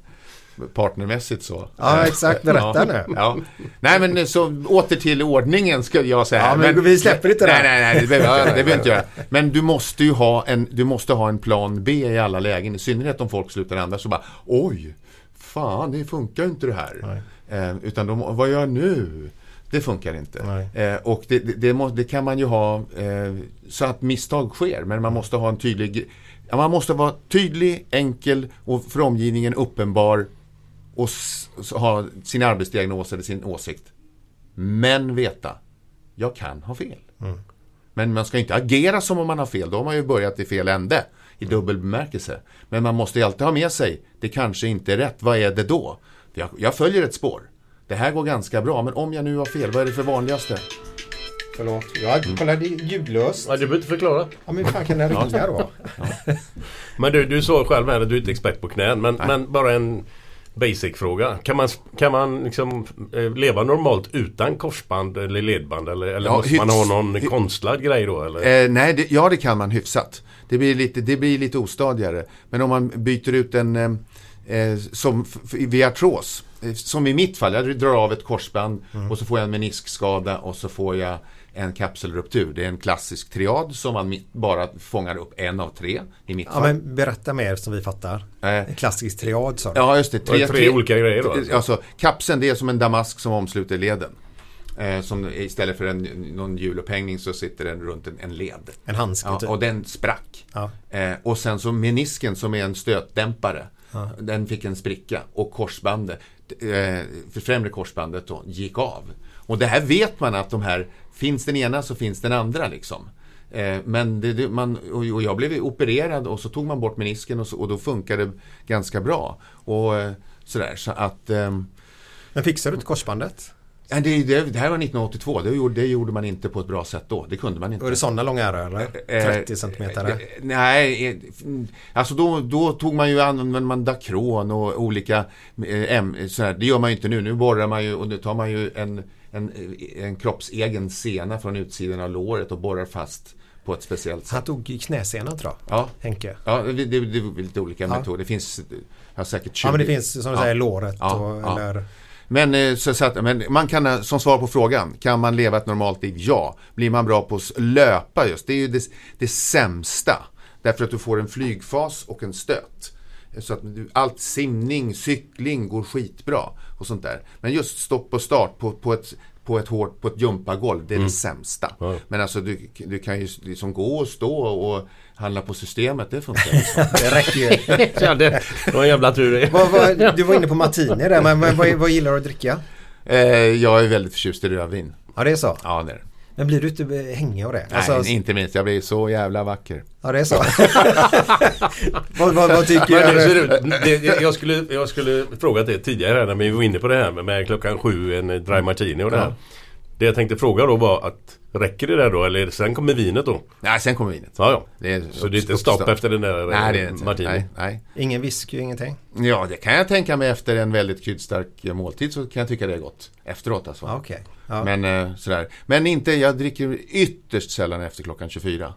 partnermässigt så. Ja, exakt. Berätta ja, nu. Ja. Nej men så åter till ordningen skulle jag säga. Ja, men vi släpper inte det nej, nej, nej, det behöver jag inte, göra. Men du måste ju ha en, du måste ha en plan B i alla lägen. I synnerhet om folk slutar andas så bara oj, fan det funkar ju inte det här. Eh, utan de, vad gör jag nu? Det funkar inte. Eh, och det, det, det, må, det kan man ju ha eh, så att misstag sker. Men man måste ha en tydlig Man måste vara tydlig, enkel och för omgivningen uppenbar och ha sin arbetsdiagnos eller sin åsikt. Men veta, jag kan ha fel. Men man ska inte agera som om man har fel. Då har man ju börjat i fel ände. I dubbel bemärkelse. Men man måste ju alltid ha med sig, det kanske inte är rätt. Vad är det då? Jag, jag följer ett spår. Det här går ganska bra, men om jag nu har fel, vad är det för vanligaste? Förlåt. Ja, kolla det är ljudlöst. Ja, du behöver inte förklara. Ja, men fan kan den ringa då? Men du, du sa själv här att du är inte expert på knän. Men, men bara en basic-fråga. Kan man, kan man liksom eh, leva normalt utan korsband eller ledband? Eller, eller Ja, måste man ha någon konstlad grej då? Eller? Eh, nej, det, ja det kan man hyfsat. Det blir lite, det blir lite ostadigare. Men om man byter ut en, eh, eh, som vid artros. Eh, Som i mitt fall, jag drar av ett korsband Mm. och så får jag en meniskskada och så får jag en kapselruptur. Det är en klassisk triad som man bara fångar upp en av tre i mitt Ja, fall. men berätta mer som vi fattar. Eh, En klassisk triad sa du. Ja, just det. Det är tre olika grejer då, alltså? Alltså, kapseln det är som en damask som omsluter leden. Eh, som istället för en, någon hjulupphängning så sitter den runt en, en led. En handske Ja, typ. och den sprack. Ja. Eh, och sen så menisken som är en stötdämpare. Ja. Den fick en spricka och korsbandet, eh, för främre korsbandet då, gick av. Och det här vet man att de här, finns den ena så finns den andra liksom. Eh, men det, det, man, och, jag blev opererad och så tog man bort menisken och, så, och då funkade det ganska bra. Och eh, sådär så att ehm, Men fixade du inte korsbandet? Nej, det, det, det här var 1982, det gjorde, det gjorde man inte på ett bra sätt då. Det kunde man inte. Var det sådana långa ärr eller? Eh, 30 centimeter? eh, Nej, eh, mm, alltså då, då tog man ju, använde man Dacron och olika, eh, sådär. det gör man ju inte nu. Nu borrar man ju och nu tar man ju en, en, en kroppsegen sena från utsidan av låret och borrar fast på ett speciellt sätt. Han tog knäsenan tror jag. Ja. Henke. Ja, det, det, det är lite olika Ja. metoder. Det finns ja, säkert 20. Ja men det finns som du säger låret och, eller Men, eh, så, så att, men man kan, eh, som svar på frågan, kan man leva ett normalt liv? Ja. Blir man bra på att löpa just, det är ju det, det sämsta. Därför att du får en flygfas och en stöt. Så att allt simning, cykling går skitbra och sånt där. Men just stopp och start på, på ett på ett hårt, på ett jumpagolv, det är Mm. det sämsta. Ja. Men alltså du, du kan ju liksom gå och stå och handla på systemet, det funkar. liksom. Det räcker ju. Ja, det var en jävla tur vad, vad, du var inne på martini där, men vad, vad, vad gillar du att dricka? eh, jag är väldigt förtjust i rödvin. Ja det är så. Ja, det är det. Men blir du inte hängig av det? Nej, Alltså, inte minst. Jag blir så jävla vacker. Ja det är så. vad, vad, vad tycker Men det, du? ut- det, jag, skulle, jag skulle frågat det tidigare när vi var inne på det här med, med klockan sju en dry martini och det här. Ja. Det jag tänkte fråga då var att Räcker det där då eller sen kommer vinet då? Nej, sen kommer vinet. Ja, ja. Det är Så det är inte stopp efter den där Nej, det är eh, inte. martini? Nej, nej. Ingen whisky, ingenting? Ja, det kan jag tänka mig efter en väldigt kryddstark eh, måltid så kan jag tycka det är gott. Efteråt alltså. Okej. Ja. Men eh, sådär. Men inte, jag dricker ytterst sällan efter klockan 24.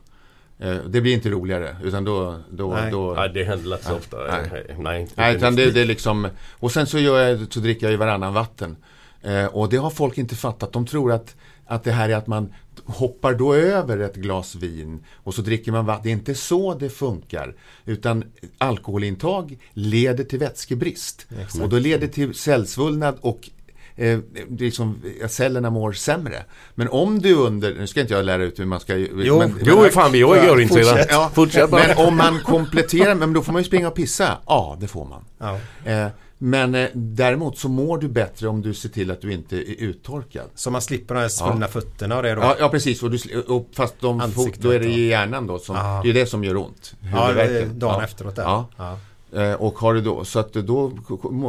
Eh, det blir inte roligare utan då... då, Nej. då Nej, det händer inte så ofta. nej. Nej, nej, utan det, det är liksom... Och sen så, gör jag, så dricker jag ju varannan vatten. Eh, och det har folk inte fattat. De tror att, att det här är att man hoppar då över ett glas vin och så dricker man vatten. Det är inte så det funkar. Utan alkoholintag leder till vätskebrist. Exakt. Och då leder till cellsvullnad och eh, det liksom, cellerna mår sämre. Men om du under, nu ska inte jag lära ut hur man ska... Jo, men, Jo, fan vi jag är görintresserad. Fortsätt. Ja, Fortsätt bara. men om man kompletterar, men då får man ju springa och pissa. Ja, det får man. Ja. Eh, men eh, däremot så mår du bättre om du ser till att du inte är uttorkad. Så man slipper de här svullna fötterna och det då? Ja, ja precis. Och du, och fast de, Ansiktet, då är det ja. i hjärnan då. Som, Ja. Det är det som gör ont. Ja, dagen Ja. efteråt där. Ja. Ja. Eh, Och har du då, så att då,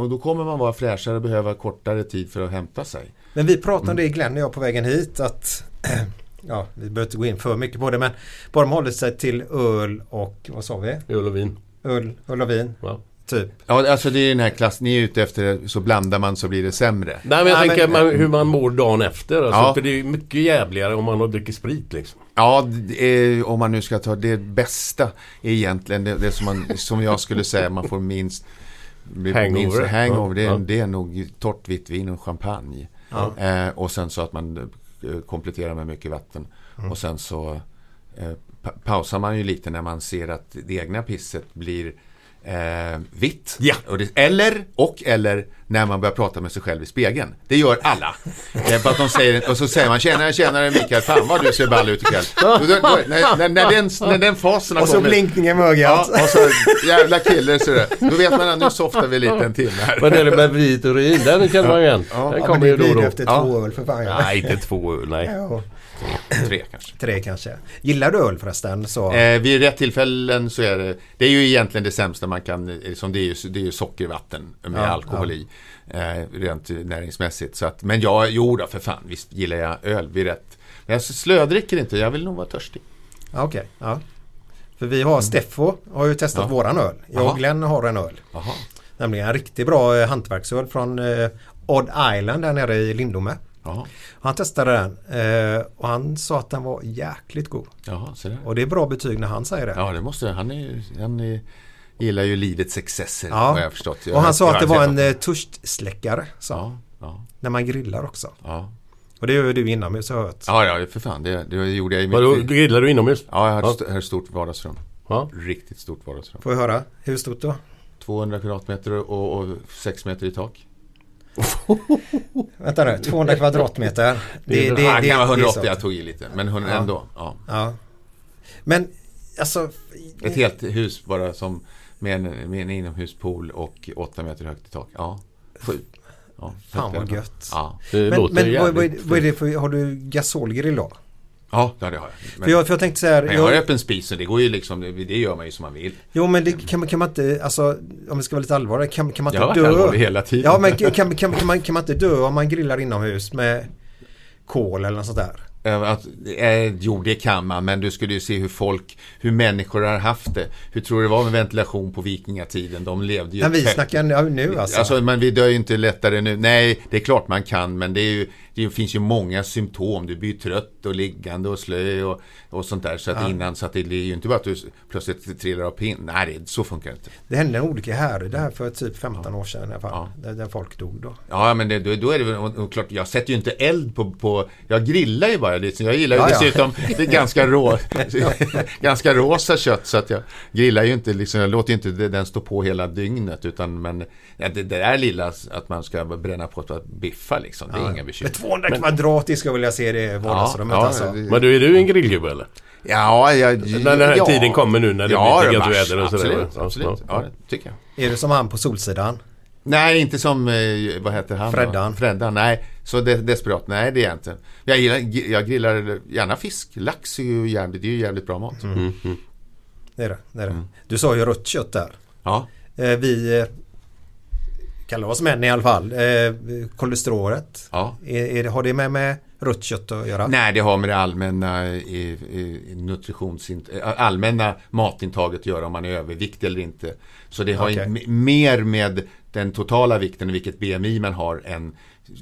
då kommer man vara fräschare och behöva kortare tid för att hämta sig. Men vi pratade Mm. om det Glenn och jag på vägen hit att Ja, vi behöver inte gå in för mycket på det men bara de håller sig till öl och vad sa vi? Öl och vin. Öl, öl och vin. Ja. Typ. Ja, alltså det är den här klassen, ni är ute efter så blandar man så blir det sämre. Nej men jag Nej, tänker men- man, hur man mår dagen efter. Alltså, Ja. För det är mycket jävligare om man har druckit sprit liksom. Ja, är, om man nu ska ta det bästa är egentligen det, det som, man, som jag skulle säga man får minst Hangover. Minst, hangover. Det, är, Ja. det är nog torrt vitt vin och champagne. Ja. Eh, och sen så att man eh, kompletterar med mycket vatten. Mm. Och sen så eh, pa pausar man ju lite när man ser att det egna pisset blir eh, vitt. Ja. Och det, eller, och eller när man börjar prata med sig själv i spegeln. Det gör alla. Eh, för att de säger, och så säger man tjenare, tjenare Mikael, fan vad du ser ball ut ikväll. Och då, då, när, när, när, den, när den fasen har Och så kommit. blinkningen Ja, ögat. och så jävla kille så där. Då vet man att nu softar vi lite en timme här. Vad är det med vit urin? Den känner man igen. Ja. Den Ja, kommer men ju då och då. efter Ja. två öl för fan. Ja. Nej, inte två öl. Nej. Ja, Tre kanske. tre kanske. Gillar du öl förresten? Så... Eh, vid rätt tillfällen så är det, det är ju egentligen det sämsta man kan, liksom det, är ju, det är ju sockervatten med Ja, alkohol i. Eh, rent näringsmässigt. Så att, men jag, jo då för fan, visst gillar jag öl vid rätt. Men jag slödricker inte, jag vill nog vara törstig. Ja, Okej, ja. För vi har Steffo har ju testat Ja. våran öl. Jag och. Glenn har en öl. Jaha. Nämligen en riktigt bra eh, hantverksöl från eh, Odd Island där nere i Lindome. Jaha, Han testade den eh, och han sa att den var jäkligt god. Jaha så där. Och det är bra betyg när han säger det. Ja, det måste han är, han är gillar ju livets excesser Ja. har jag förstått. Jag Och han sa jag att det var en eh, törstsläckare. Ja, ja, När man grillar också. ja. Och det gör du inomhus har jag hört. Ja, ja, för fan. Det, det gjorde jag i Vadå, mitt... grillar du inomhus? Ja, jag har Ja. ett stort vardagsrum. Ja. Riktigt stort vardagsrum. Får vi höra? Hur stort då? 200 kvadratmeter och, och 6 meter i tak. Vänta nu, 200 kvadratmeter. Det, det, det, det kan vara det är 180, så. jag tog i lite. Men hon, Ja. ändå. Ja. Ja. Men alltså... Ett helt hus bara som med en, med en inomhuspool och 8 meter högt i tak. Ja, sju. Ja, Fan vad gött. Ja, Men, men vad, vad, vad är det för, har du gasolgrill då? Ja det har jag. Men, För jag, för jag tänkte så här, men jag har jag, öppen spis så det går ju liksom, det, det gör man ju som man vill. Jo men det kan, man- kan man inte, alltså om vi ska vara lite allvarliga, kan, kan man Jag har inte varit dö? allvarlig hela tiden. Ja men kan, kan, kan, man, kan man inte dö om man grillar inomhus med kol eller något sånt där? Att, eh, jo, det kan man, men du skulle ju se hur folk, hur människor har haft det. Hur tror du det var med ventilation på vikingatiden? De levde ju Men vi tätt. snackar nu, nu alltså. Alltså, men vi dör ju inte lättare nu. Nej, det är klart man kan, men det, är ju, det finns ju många symptom. Du blir trött och liggande och slö och, och sånt där. Så att Ja. innan, så att det är ju inte bara att du plötsligt trillar av pinn. Nej, det, så funkar det inte. Det hände en olycka här, det här för typ 15 år sedan i alla fall. Ja. Där, där folk dog då. Ja, men det, då, då är det väl och, och klart, jag sätter ju inte eld på, på jag grillar ju bara. Det, jag gillar ju Ja, ja. dessutom, det är ganska rå, ganska rosa kött så att jag grillar ju inte liksom, jag låter ju inte den stå på hela dygnet utan men ja, det, det där lilla att man ska bränna på att biffa liksom, det är inga bekymmer. Med 200 kvadrat i ska jag vilja se det vardagsrummet ja, alltså. Men du, är du en grillgubbe eller? Ja, jag, När den här ja. tiden kommer nu när det ja, blir väder och sådär, Absolut, absolut. Ja, det tycker jag. Är du som han på Solsidan? Nej, inte som, eh, vad heter han? Freddan. Freddan, nej. Så de, desperat, nej det är jag inte. Jag, gillar, jag grillar gärna fisk. Lax är ju jävligt, det är ju jävligt bra mat. Mm, mm. Det är det. det, är det. Mm. Du sa ju rött kött där. Ja. Eh, vi eh, oss män i alla fall. Eh, kolesterolet. Ja. Är, är, har det med, med rött kött att göra? Nej, det har med det allmänna i, i, nutritions, allmänna matintaget att göra om man är överviktig eller inte. Så det har Okej. in, mer med den totala vikten och vilket BMI man har än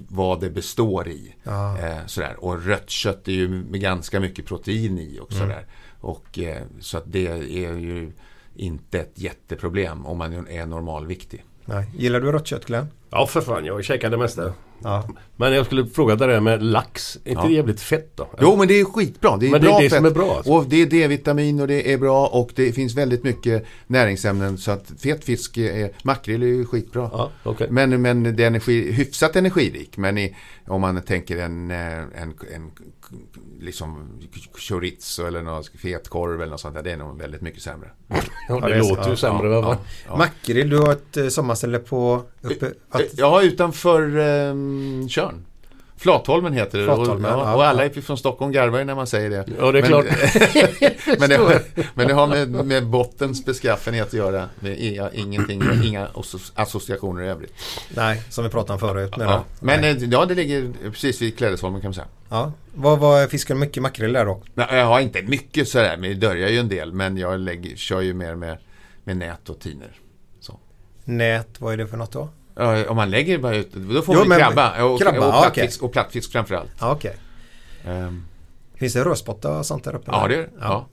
vad det består i. Ja. Eh, sådär. Och rött kött är ju med ganska mycket protein i och Mm. sådär. Och, eh, så att det är ju inte ett jätteproblem om man är normalviktig. Nej. Gillar du rött kött Glenn? Ja för fan, jag käkar det mesta. Ja. Men jag skulle fråga det där med lax. Är inte Ja. det jävligt fett då? Jo men det är skitbra. Det är Men det är bra det fett. som är bra, alltså. Och det är D-vitamin och det är bra och det finns väldigt mycket näringsämnen så att fet fisk, är, makrill är ju skitbra. Ja, okej. Men, men det är energi, hyfsat energirik. Men i, om man tänker en, eh, en, en liksom chorizo eller någon fetkorv eller något sånt där. Det är nog väldigt mycket sämre. Ja, Ja, det det är- låter ju ja, sämre. va? Ja, ja. Makrill, du har ett eh, sommarställe på uppe, att, Ja, utanför um, Tjörn. Flatholmen heter det. Flatholmen, och, ja, och alla från Stockholm garvar när man säger det. Ja, det är men, klart. men, det har, men det har med, med bottens beskaffenhet att göra. Med ingenting, inga asso- associationer i övrigt. nej, som vi pratade om förut. Ja. Men nej. eh, ja, det ligger precis vid Klädesholmen kan man säga. ja. Vad var fiskar du mycket makrill där då? Nej, Jag har inte mycket sådär, men det dörjar ju en del. Men jag lägger, kör ju mer med, med nät och tiner. Så. Nät, vad är det för något då? Ja, Om man lägger bara ut, då får Jo, man krabba. Och, krabba, och, ja, plattfisk, och plattfisk framförallt. Ja, okej. Ehm, Finns det rödspotta och sånt där uppe? ja, det är det. Ja.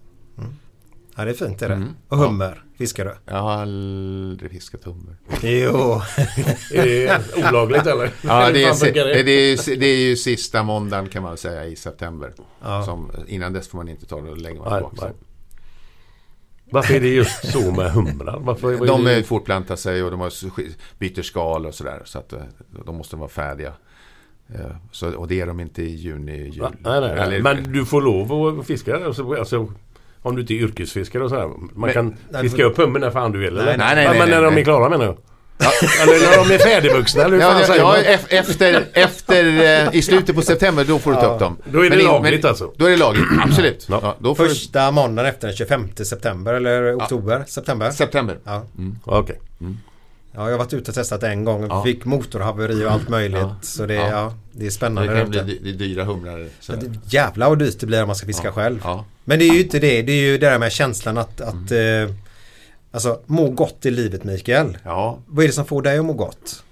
Ja, det är fint är det. Mm. Och hummer fiskar du? Jag har aldrig fiskat hummer. Jo. Är det olagligt eller? Ja, det är, det, det, är, det är ju sista måndagen kan man säga i september. Ja. Som, innan dess får man inte ta det och lägger man tillbaka. Varför är det just så med humrar? Varför, De det? fortplantar sig och de har, byter skal och sådär. Så att eh, de måste vara färdiga. Eh, Så, och det är de inte i juni, jul. Va? Nej, nej, nej. Eller- Men du får lov att fiska alltså, alltså, om du inte är yrkesfiskare och sådär. Man Men- kan nej, fiska upp hummer när fan du vill. eller? Nej, nej, nej, Ja, Men när de är klara menar jag. Eller när de är färdigvuxna eller hur fan Ja, säger ja, man? ef- efter, efter eh, i slutet på september då får du ta upp dem. Då är det Men lagligt men, alltså? Då är det lagligt, absolut. Ja. Ja, då får du, Första måndagen efter den 25 september eller oktober? September? september. Ja. Ja, Okej. ja, jag har varit ute och testat en gång. Ja. Fick motorhaveri och allt möjligt. Ja. Så det, Ja. ja. det är Det spännande. kan där bli dy- dy- dyra humrar. Så. Ja, det- Jävlar vad dyrt det blir om man ska fiska Ja. själv. Ja. Men det är ju inte det. Det är ju det där med känslan att, att eh, Alltså må gott i livet Mikael. ja, Vad är det som får dig att må gott?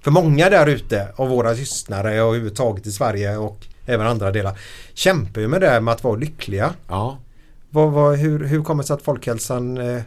För många där ute av våra lyssnare och överhuvudtaget i Sverige och även andra delar kämpar ju med det här med att vara lyckliga. ja. Vad, vad, hur, hur kommer det sig att folkhälsan eh,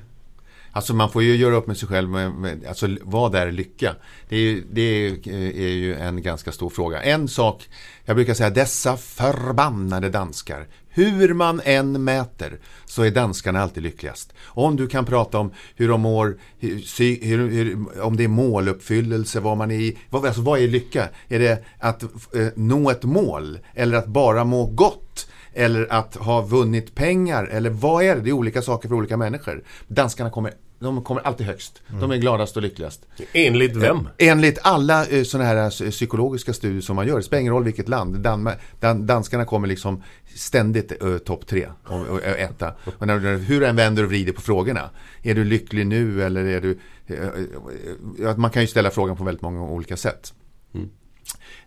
Alltså man får ju göra upp med sig själv med, med alltså vad är lycka? Det är, ju, det är, eh, är ju en ganska stor fråga. En sak, jag brukar säga dessa förbannade danskar. Hur man än mäter så är danskarna alltid lyckligast. Om du kan prata om hur de mår, hur, hur, hur, om det är måluppfyllelse, vad man är i, vad, alltså vad är lycka? Är det att eh, nå ett mål eller att bara må gott? Eller att ha vunnit pengar eller vad är det? Det är olika saker för olika människor. Danskarna kommer, de kommer alltid högst. De är gladast och lyckligast. Enligt vem? Enligt alla eh, sådana här eh, psykologiska studier som man gör, det spelar ingen roll vilket land, Dan, dan, danskarna kommer liksom ständigt uh, topp tre och, och, och etta. Och när, hur än vänder och vrider på frågorna. Är du lycklig nu eller är du... eh, eh, man kan ju ställa frågan på väldigt många olika sätt.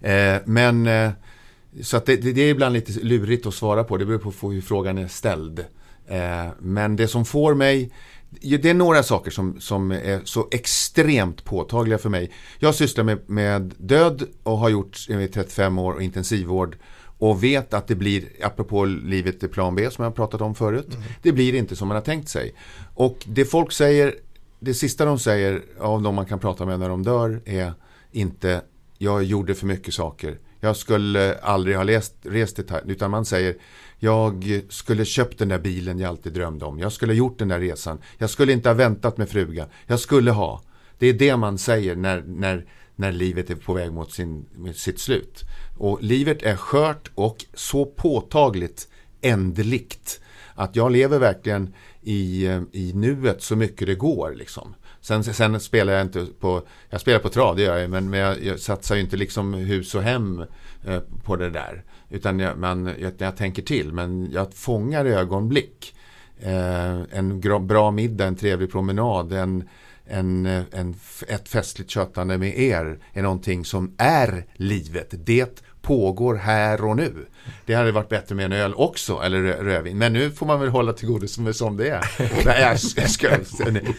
Eh, men eh, så det, det, är ibland lite lurigt att svara på. Det beror på hur frågan är ställd. Eh, men det som får mig Det är några saker som, som är så extremt påtagliga för mig. Jag sysslar med, med död och har gjort i 35 år och intensivvård. Och vet att det blir, apropå livet i plan B som jag har pratat om förut. Det blir inte som man har tänkt sig. Och det folk säger, det sista de säger av de man kan prata med när de dör är inte jag gjorde för mycket saker. Jag skulle aldrig ha läst, rest till Thailand. Utan man säger jag skulle köpt den där bilen jag alltid drömde om. Jag skulle gjort den där resan. Jag skulle inte ha väntat med frugan. Jag skulle ha. Det är det man säger när, när, när livet är på väg mot sin, sitt slut. Och livet är skört och så påtagligt ändligt. Att jag lever verkligen i, eh, i nuet så mycket det går. Liksom. Sen, sen spelar jag inte på, jag spelar på trav, det gör jag, men, men jag, jag satsar ju inte liksom hus och hem eh, på det där. Utan jag, man, jag, jag tänker till, men jag fångar ögonblick. Eh, en gra, bra middag, en trevlig promenad, en, en, eh, en, ett festligt köttande med er är någonting som är livet. Det pågår här och nu. Det hade varit bättre med en öl också, eller rö- rödvin. Men nu får man väl hålla till godo som, som det är. Nej, jag, jag ska,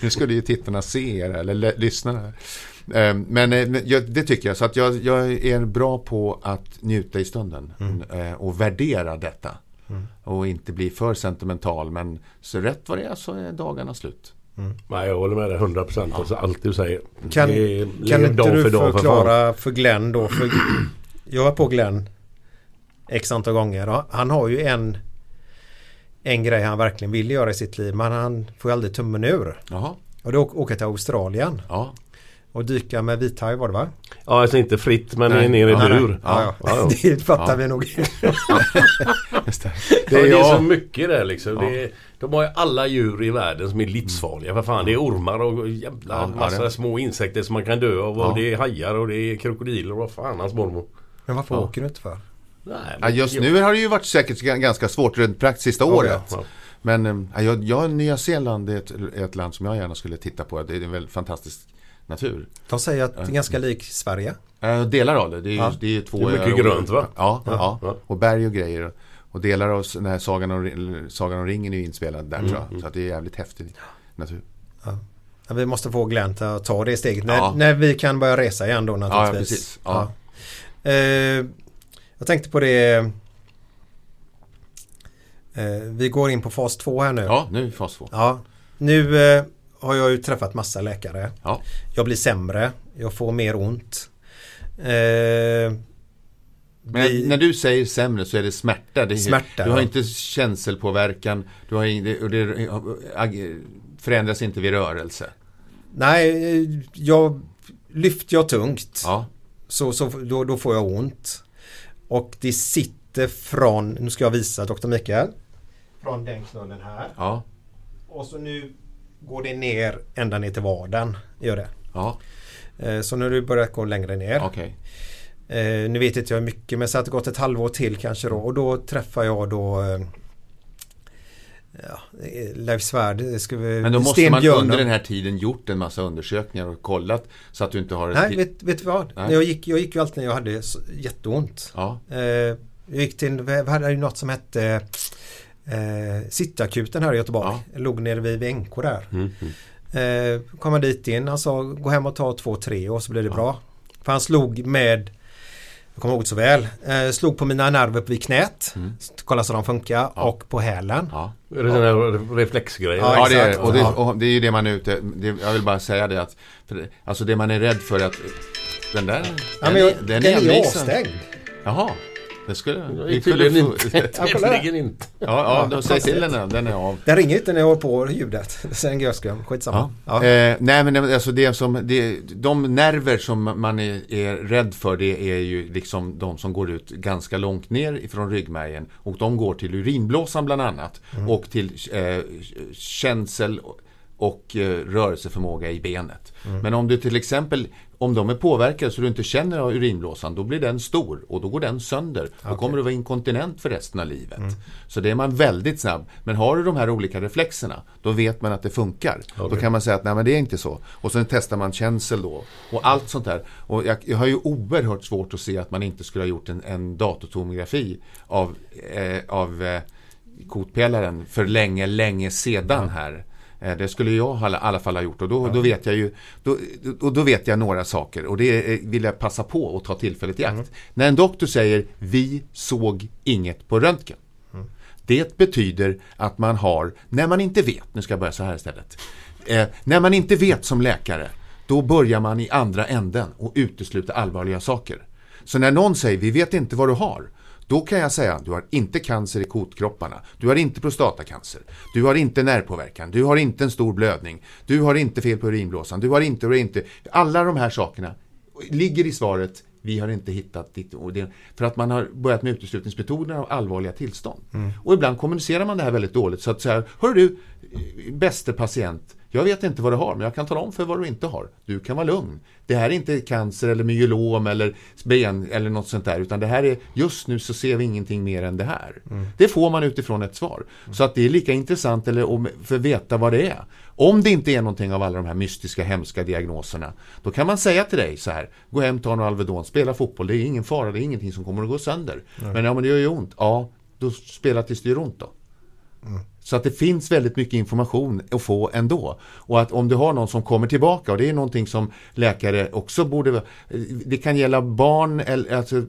nu skulle ju tittarna se er, eller lyssnarna. Eh, Men eh, det tycker jag, så att jag, jag är bra på att njuta i stunden eh, och värdera detta. Och inte bli för sentimental, men så rätt vad det är så är dagarna slut. Nej, jag håller med dig 100 procent. Alltså, allt du säger. Kan, Det är- kan inte dag du för dag för förklara för, Glenn då? För jag är på Glenn x antal gånger. och Han har ju en en grej han verkligen vill göra i sitt liv men han får ju aldrig tummen ur. Jaha. Och det är att åka till Australien. Ja. Och dyka med vithaj var det va? Ja, alltså inte fritt men Nej. ner i Ja, bur. nej. Ja, ja. Ja, ja. Det fattar Ja. vi nog. Just det. Det är, jag. så mycket där liksom. Det är, de har ju alla djur i världen som är livsfarliga. För fan, det är ormar och jävla massa det. små insekter som man kan dö av. Ja. Och det är hajar och det är krokodiler och vad fan hans mormor. Men varför Ja. åker du inte för? Nej, Ja, just nu har det ju varit säkert ganska svårt runt praktiskt sista Okej, året. ja. Men eh, ja, jag, jag, Nya Zeeland är ett, är ett land som jag gärna skulle titta på. Det är en väldigt fantastisk natur. De säger att det är ganska lik Sverige. Eh, delar av det. Det är, Ja. det är två Det är mycket öar. grönt, va? Ja, ja, Ja. och berg och grejer. Och delar av den här Sagan om, Sagan om ringen är ju inspelad där Mm, tror jag. Så att det är jävligt häftig natur. Ja, vi måste få Glenn till att ta det steget. När, Ja. när vi kan börja resa igen då Ja, naturligtvis. precis. Ja. Ja. Eh, jag tänkte på det. Eh, vi går in på fas 2 här nu. Ja, nu fas två. Ja. Nu eh, har jag ju träffat massa läkare. Ja. Jag blir sämre. Jag får mer ont. Eh, Men vi- när du säger sämre så är det smärta. Det är, Smärta, du har ja. inte känselpåverkan. Du har det, och det förändras inte vid rörelse. Nej, eh, jag lyfter jag tungt. Ja, Så, så då, då får jag ont. Och det sitter från, nu ska jag visa Dr. Mikael. Från den knullen här. ja, Och så nu går det ner ända ner till vaden. Gör det. ja, Eh, Så nu har det börjat gå längre ner. okej. Eh, nu vet inte jag hur mycket men så att det gått ett halvår till kanske då. Och då träffar jag då eh, ja, Leif Svärd. Ska vi, Men då måste Sten man under den här tiden gjort en massa undersökningar och kollat så att du inte har. Nej, vet, vet du vad? Nej. Jag gick, jag gick ju alltid när jag hade jätteont. Ja, Eh, jag gick till, vi hade ju något som hette eh, Citykakuten här i Göteborg. Ja. Låg nere vid, NK där. Mm, mm. Eh, kom dit in, han sa gå hem och ta två, tre och så blir det bra. För han slog med Jag kommer ihåg så väl. Eh, slog på mina nerver vid knät. Kolla så de funkar. Och på hälen. Ja. Är det sån här reflexgrej? Ja, Ja, det är, exakt. och, det, Ja. och det är ju det man är ute det, Jag vill bara säga det att för, det- Alltså det man är rädd för är att Den där Ja, men jag, den, är envisen. avstängd. Jaha Det skulle vi tydligen få- inte. Tydligen inte. Ja, ja då säg till den den är av Den ringer inte när jag har på ljudet. Det är en görskum. Skitsamma. Ja. Ja. Eh, nej men alltså det som, det, de nerver som man är, är rädd för det är ju liksom de som går ut ganska långt ner ifrån ryggmärgen och de går till urinblåsan bland annat och till eh, känsel och eh, rörelseförmåga i benet. Men om du till exempel om de är påverkade så du inte känner av urinblåsan då blir den stor och då går den sönder. Då kommer du vara inkontinent för resten av livet. Så det är man väldigt snabb. Men har du de här olika reflexerna då vet man att det funkar. Då kan man säga att nej men det är inte så. Och sen testar man känsel då. Och allt sånt där. Och jag, jag har ju oerhört svårt att se att man inte skulle ha gjort en, en datortomografi av, eh, av eh, kotpelaren för länge, länge sedan här. Eh, Det skulle jag i alla- fall ha gjort och då, då vet jag ju då, och då vet jag några saker och det eh, vill jag passa på att ta tillfället i akt. När en doktor säger vi såg inget på röntgen. Det betyder att man har, när man inte vet, nu ska jag börja så här istället. Eh, när man inte vet som läkare, då börjar man i andra änden och utesluta allvarliga saker. Så när någon säger vi vet inte vad du har, då kan jag säga du har inte cancer i kotkropparna, du har inte prostatacancer, du har inte nervpåverkan, du har inte en stor blödning, du har inte fel på urinblåsan, du har inte, har inte. Alla de här sakerna ligger i svaret vi har inte hittat ditt och det, för att man har börjat med uteslutningsmetoder av allvarliga tillstånd. Och ibland kommunicerar man det här väldigt dåligt. Så att säga, hör du, eh, bäste patient, jag vet inte vad du har men jag kan tala om för vad du inte har. Du kan vara lugn. Det här är inte cancer eller myelom eller ben eller något sånt där utan det här är, just nu så ser vi ingenting mer än det här. Det får man utifrån ett svar. Så att det är lika intressant eller för att veta vad det är. Om det inte är någonting av alla de här mystiska hemska diagnoserna då kan man säga till dig så här Gå hem, ta några Alvedon, spela fotboll, det är ingen fara, det är ingenting som kommer att gå sönder. Men ja men det gör ju ont, ja då spela tills det gör ont då. Så att det finns väldigt mycket information att få ändå. Och att om du har någon som kommer tillbaka och det är någonting som läkare också borde Det kan gälla barn, eller, alltså,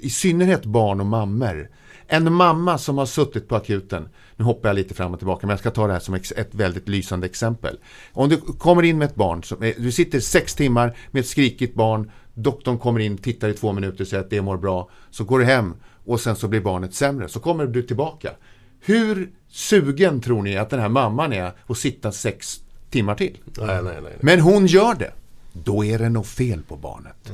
i synnerhet barn och mammor. En mamma som har suttit på akuten, nu hoppar jag lite fram och tillbaka men jag ska ta det här som ett väldigt lysande exempel. Om du kommer in med ett barn, som, eh, du sitter sex timmar med ett skrikigt barn, doktorn kommer in, tittar i två minuter och säger att det mår bra, så går du hem och sen så blir barnet sämre, så kommer du tillbaka. Hur sugen tror ni att den här mamman är att sitta sex timmar till? Nej, nej, nej. nej. Men hon gör det. Då är det nog fel på barnet.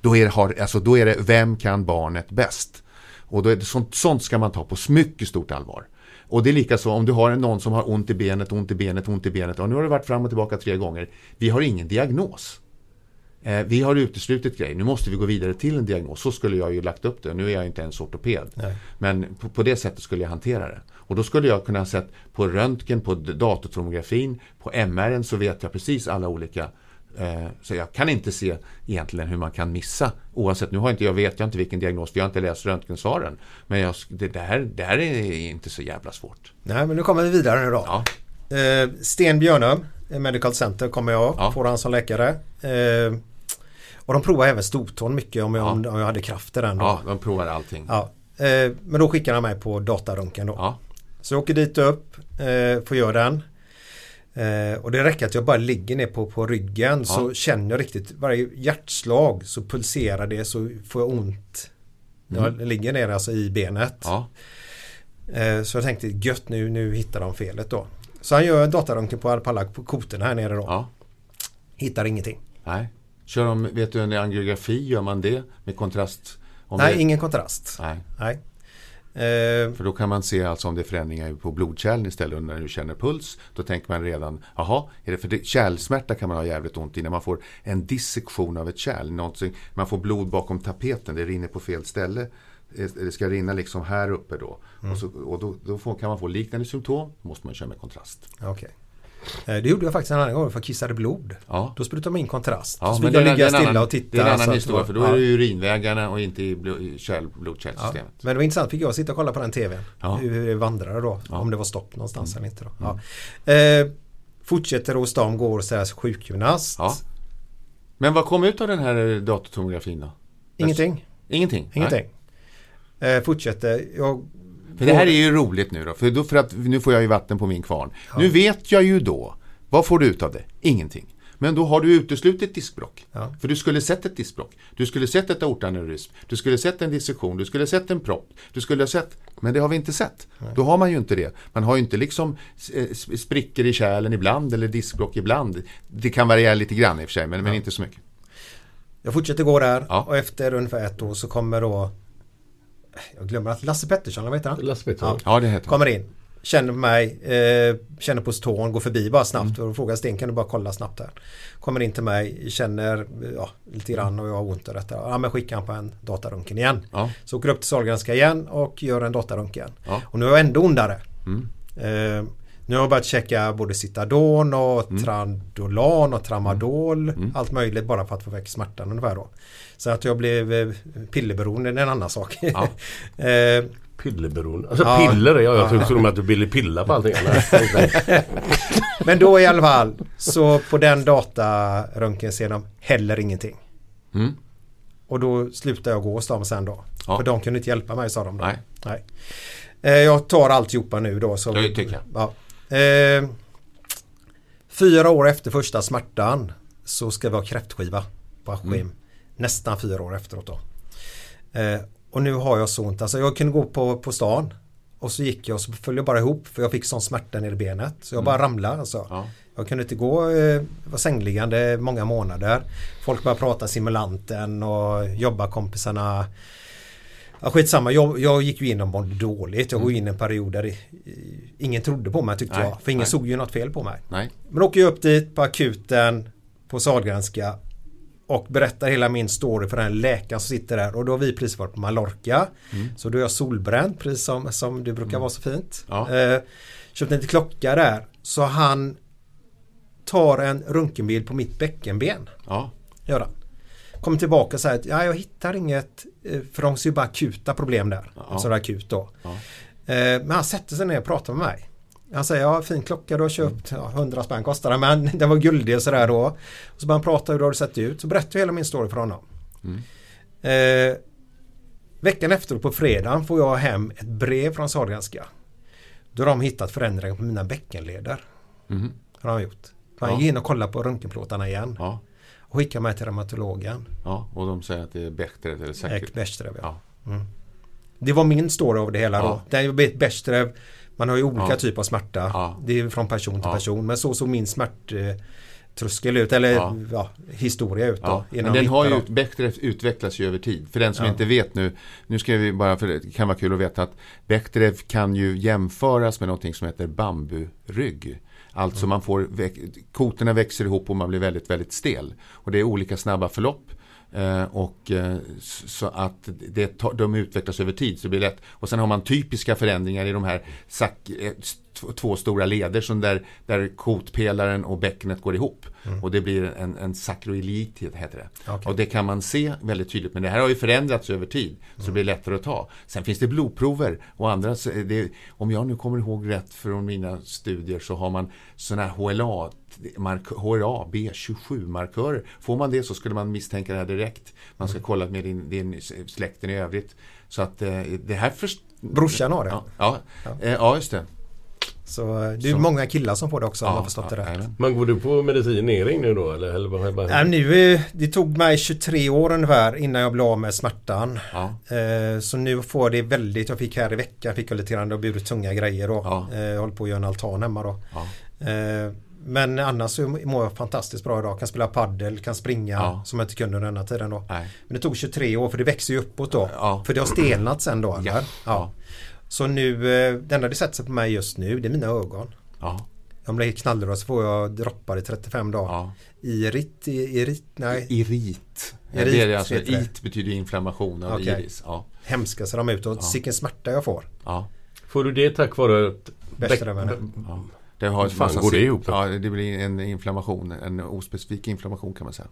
Då, är det, har, alltså, då är det, vem kan barnet bäst? Och då är det, sånt, sånt ska man ta på mycket stort allvar. Och det är lika så om du har någon som har ont i benet, ont i benet, ont i benet. Och nu har du varit fram och tillbaka tre gånger. Vi har ingen diagnos. Eh, vi har uteslutit grejer. Nu måste vi gå vidare till en diagnos. Så skulle jag ju lagt upp det. Nu är jag inte ens ortoped. Men på, på det sättet skulle jag hantera det. Och då skulle jag kunna ha sett på röntgen, på datortomografin, på MR så vet jag precis alla olika eh, så jag kan inte se egentligen hur man kan missa oavsett, nu har inte jag vet jag inte vilken diagnos, för jag har inte läst röntgensvaren. Men jag, det, där, där är inte så jävla svårt. Nej men nu kommer vi vidare nu då. Ja. Eh, Sten Björnum, eh, Medical Center kommer jag, Ja. får han som läkare. Eh, och de provar även stortån mycket om jag, om, om jag hade kraft i den. Då. Ja, de provar allting. Ja. Eh, men då skickar han mig på dataröntgen då. Ja. Så jag åker dit upp, eh, får göra den. Eh, och det räcker att jag bara ligger ner på, på ryggen så känner jag riktigt varje hjärtslag så pulserar det så får jag ont. Jag ligger ner alltså i benet. Mm. Ja. Eh, så jag tänkte gött nu, nu hittar de felet då. Så han gör dataröntgen på alla på koterna här nere då. ja. Hittar ingenting. Nej. Kör de, vet du, en angiografi, gör man det med kontrast? Nej, det, ingen kontrast. Nej, Nej. Eh, för då kan man se alltså om det är förändringar på blodkärlen istället när du känner puls. Då tänker man redan, jaha, är det för det, kärlsmärta kan man ha jävligt ont i när man får en dissektion av ett kärl. Någonting, man får blod bakom tapeten, det rinner på fel ställe. Eh, Det ska rinna liksom här uppe då. Och, så, och då, då får, kan man få liknande symptom, måste man köra med kontrast. Okej. Eh, Det gjorde jag faktiskt en annan gång för jag kissade blod. Ja. Då sprutade de in kontrast. Ja, så men jag ligga en stilla annan- och titta. Det är en annan historia för då ja. är det urinvägarna och inte i blod, i kärl, Ja, blodkärlsystemet. men det var intressant, fick jag sitta och kolla på den tvn. Ja. Mm. Hur det vandrade då. Om det var stopp någonstans eller inte. Då. Ja. Eh, fortsätter hos dem, går deras sjukgymnast. Men vad kom ut av den här datortomografin då? Ingenting. Ingenting? Ingenting. Eh, fortsätter. Jag För det här är ju roligt nu då, för, då, för att nu får jag ju vatten på min kvarn. Nu vet jag ju då, vad får du ut av det? Ingenting. Men då har du uteslutit diskbråck. Ja. För du skulle sett ett diskbråck. Du skulle sett ett aortaneurysm. Du skulle sett en dissektion. Du skulle sett en propp. Du skulle ha sett. Men det har vi inte sett. Då har man ju inte det. Man har ju inte liksom eh, sp- sprickor i kärlen ibland eller diskbråck ibland. Det kan variera lite grann i och för sig, men, men inte så mycket. Jag fortsätter gå där Ja. och efter ungefär ett år så kommer då Jag glömmer att Lasse Pettersson, vad heter han? Lasse Pettersson. Ja, det heter han. Kommer in Känner på mig, eh, känner på tån, går förbi bara snabbt och frågar Sten kan du bara kolla snabbt här. Kommer in till mig, känner ja, lite grann och jag har ont och detta. Ja men skicka han på en dataröntgen igen. Ja. Så åker upp till Sahlgrenska igen och gör en dataröntgen. Ja. Och nu är jag ändå ondare. Mm. Eh, nu har jag börjat checka både Citadon och Mm. Trandolan och Tramadol. Allt möjligt bara för att få väck smärtan ungefär då. Så att jag blev eh, pillerberoende det är en annan sak. Ja. eh, Pillerberoende. Alltså Ja. piller, ja, jag trodde att du ville pilla på allting. Men då i alla fall så på den dataröntgen ser de heller ingenting. Mm. Och då slutade jag gå hos dem sen då. Ja. För de kunde inte hjälpa mig sa de. Då. Nej. Nej. Eh, jag tar alltihopa nu då. Så, Det tycker jag. Ja. Eh, fyra år efter första smärtan så ska vi ha kräftskiva på Askim. Mm. Nästan fyra år efteråt då. Eh, och nu har jag så ont. Alltså jag kunde gå på, på stan och så gick jag och så föll jag bara ihop för jag fick sån smärta ner i benet. Så jag bara ramlade alltså. Mm. Ja. Jag kunde inte gå, eh, var sängliggande många månader. Folk började prata simulanten och jobbarkompisarna Ja, skitsamma, jag, jag gick ju in och mådde dåligt. Jag går in i en period där ingen trodde på mig tyckte Mm. Nej, jag. För ingen nej. såg ju något fel på mig. Nej. Men då åker jag upp dit på akuten på Sahlgrenska och berättar hela min story för den läkaren som sitter där och då har vi precis varit på Mallorca. Så då är jag solbränd precis som, som det brukar vara så fint. Ja. Eh, köpte en klocka där så han tar en röntgenbild på mitt bäckenben. Ja. Gör han. Kommer tillbaka och säger att ja, jag hittar inget eh, för de ser ju bara akuta problem där. Ja. Så det är akut då. Ja. Eh, Men han sätter sig ner och pratar med mig. Han säger ja fin klocka du har köpt. Ja, 100 spänn kostar den men den var guldig och sådär då. Och så börjar han prata hur det har sett ut. Så berättar jag hela min story för honom. Eh, veckan efter på fredagen får jag hem ett brev från Sahlgrenska. Då har de hittat förändringar på mina bäckenleder. Mhm. Har de gjort. Han Ja. gick in och kollade på röntgenplåtarna igen. Ja. Och skickade mig till reumatologen. ja. Och de säger att det är Bechdel eller säkert. Bechdrev, ja. Ja. Det var min story av det hela Ja. då. Det är ju Bechdrev Man har ju olika Ja. typer av smärta. Ja. Det är från person till person. Men så såg min smärttröskel ut. Eller Ja. historia ut då. Men den de har ju. Bechdel utvecklas ju över tid. För den som inte vet nu, nu ska vi bara, för det kan vara kul att veta att Bechdel kan ju jämföras med någonting som heter bamburygg. Alltså man får, koterna kotorna växer ihop och man blir väldigt, väldigt stel. Och det är olika snabba förlopp. Eh, och eh, så att det, de utvecklas över tid så det blir lätt. Och sen har man typiska förändringar i de här eh, två- stora leder som där, där kotpelaren och bäckenet går ihop. Och det blir en, en sakroilit heter det. Okej. Och det kan man se väldigt tydligt. Men det här har ju förändrats över tid. Så det blir lättare att ta. Sen finns det blodprover. Och andra, det, om jag nu kommer ihåg rätt från mina studier så har man sådana här HLA mark- HLA B27-markörer. Får man det så skulle man misstänka det här direkt. Man ska kolla med din, din släkten i övrigt. Så att eh, det här först... Brorsan har det. Ja, ja, eh, ja just det. Så eh, det är Så. många killar som får det också om Ja, jag har förstått det ja, rätt. jajamän. Men går du på medicinering nu då eller? eller vad- vad- Ja, nu, det tog mig 23 år ungefär innan jag blev av med smärtan. Ja. Eh, Så nu får det väldigt, jag fick här i veckan, fick jag lite grann, och burit tunga grejer då. Ja. Eh, Jag håller på att göra en altan hemma då. Ja. Eh, Men annars så mår jag fantastiskt bra idag. Kan spela paddel, kan springa Ja. som jag inte kunde den här tiden då. Nej. Men det tog 23 år för det växer ju uppåt då. Ja. För det har stelnat sen då. Ja. Eller? Ja. Så nu, eh, det enda det sätter sig på mig just nu det är mina ögon. Ja. Om det är knallröd så får jag droppar i 35 dagar. Ja. Irit, irit, nej. Irit. Ja, det är alltså, heter det. it betyder inflammation av Okej. iris. Ja. Hemska ser de ut och Ja. vilken smärta jag får. Ja. Får du det tack vare att... Bäckröven. Ja. Det har massa går det ihop? Ja, det blir en inflammation, en ospecifik inflammation kan man säga.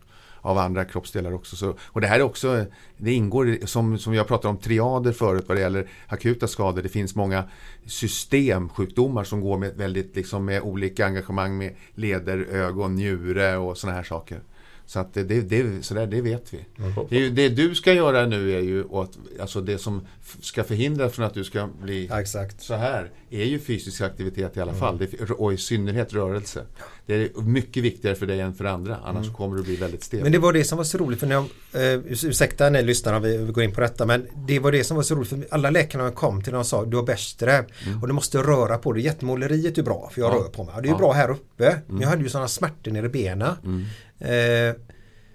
Av andra kroppsdelar också. Så, och det här är också, det ingår som, som jag pratade om triader förut vad det gäller akuta skador. Det finns många systemsjukdomar som går med väldigt liksom med olika engagemang med leder, ögon, njure och sådana här saker. Så att det, det, det, så där, det vet vi. Mm. Det, det du ska göra nu är ju att, alltså det som ska förhindra från att du ska bli så här är ju fysisk aktivitet i alla Mm. fall. Och i synnerhet rörelse. Det är mycket viktigare för dig än för andra. Annars kommer du bli väldigt stel. Mm. Men det var det som var så roligt för när jag, eh, ursäkta när lyssnarna vi, vi går in på detta men det var det som var så roligt för alla läkarna jag kom till de sa du har bäststräv och du måste röra på dig. Jättemåleriet är bra för jag Mm. Ja. rör på mig. Och Det är Ja. bra här uppe men Mm. jag hade ju sådana smärtor nere i benen. Eh,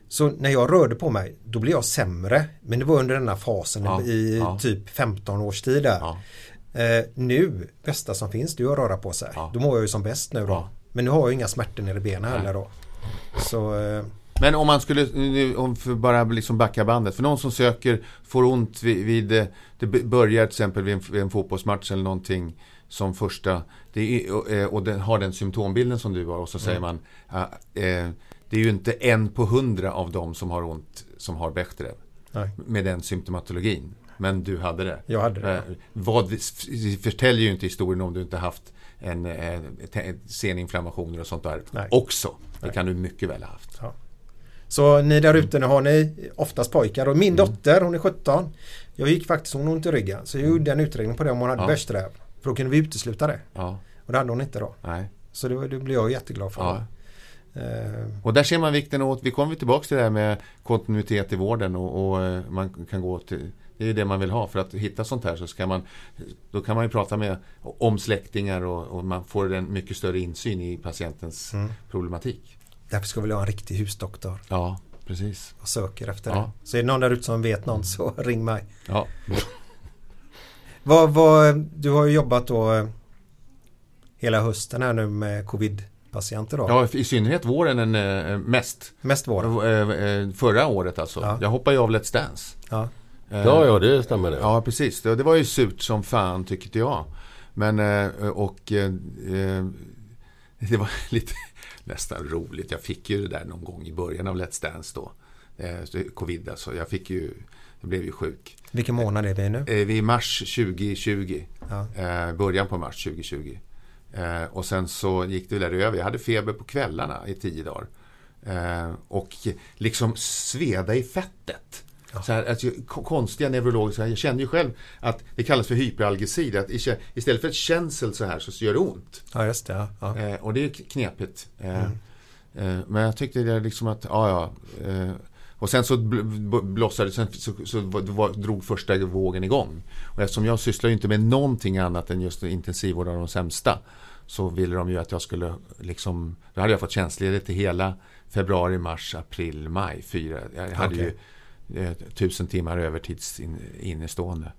så när jag rörde på mig då blev jag sämre. Men det var under denna fasen Ja. i Ja. typ 15 års tid där. Eh, nu, bästa som finns det är att röra på sig. Då mår jag ju som bäst nu då. Men nu har jag inga smärtor nere i benen heller då. Så eh, Men om man skulle, om för bara liksom backa bandet, för någon som söker, får ont vid, vid eh, det börjar till exempel vid en, vid en fotbollsmatch eller någonting som första, är, och, eh, och den har den symptombilden som du har och så säger Mm. man, ah, eh, det är ju inte en på hundra av dem som har ont som har Bechdrev. Med den symptomatologin. Men du hade det. Jag hade det, Eh, Vad, förtäljer ju inte historien om du inte haft en, eh, te- seninflammationer och sånt där Nej. också. Det Nej. kan du mycket väl ha haft. Ja. Så ni där ute, nu har ni oftast pojkar och Mm. min dotter hon är 17. Jag gick faktiskt, hon har ont i ryggen. Så jag gjorde en utredning på det om hon hade Ja. bäststräv. För då kunde vi utesluta det. Ja. Och det hade hon inte då. Nej. Så det, det blev jag jätteglad för. Ja. Eh, Och där ser man vikten åt, vi kommer tillbaka till det här med kontinuitet i vården och, och eh, man kan gå till det är det man vill ha för att hitta sånt här så ska man Då kan man ju prata med om släktingar och, och man får en mycket större insyn i patientens Mm. problematik. därför ska vi ha en riktig husdoktor. Ja, precis. Och söker efter Ja. det. Så är det någon där ute som vet någon så ring mig. Ja. Vad, vad, du har ju jobbat då eh, hela hösten här nu med covid-patienter då. Ja, i synnerhet våren en, eh, mest. Mest våren. Eh, eh, Förra året alltså. Ja. Jag hoppade ju av Let's Dance. Ja. Ja, ja, det stämmer det. Ja, precis. Det, det var ju surt som fan tyckte jag. Men och det var lite nästan roligt. Jag fick ju det där någon gång i början av Let's Dance då. Så covid alltså. Jag fick ju, jag blev ju sjuk. Vilken månad är vi nu? Vi är i mars 2020. Ja. Början på mars 2020. Eh, och sen så gick det där över. Jag hade feber på kvällarna i tio dagar. Eh, och liksom sveda i fettet. Så här, alltså, ko- konstiga neurologiska, jag kände ju själv att det kallas för hyperalgesi. Att istället för ett känsel så här så gör det ont. Ja, just det. Ja. Ja. Eh, och det är knepigt. Eh, Mm. eh, men jag tyckte det liksom att, ja ja. Och sen så bl- bl- blossade, sen så, så var, var, drog första vågen igång. Och eftersom jag sysslar ju inte med någonting annat än just intensivvård av de sämsta. Så ville de ju att jag skulle liksom, då hade jag fått tjänstledigt till hela februari, mars, april, maj. Fyra. Jag hade Okej. ju eh, tusen timmar övertids in, innestående.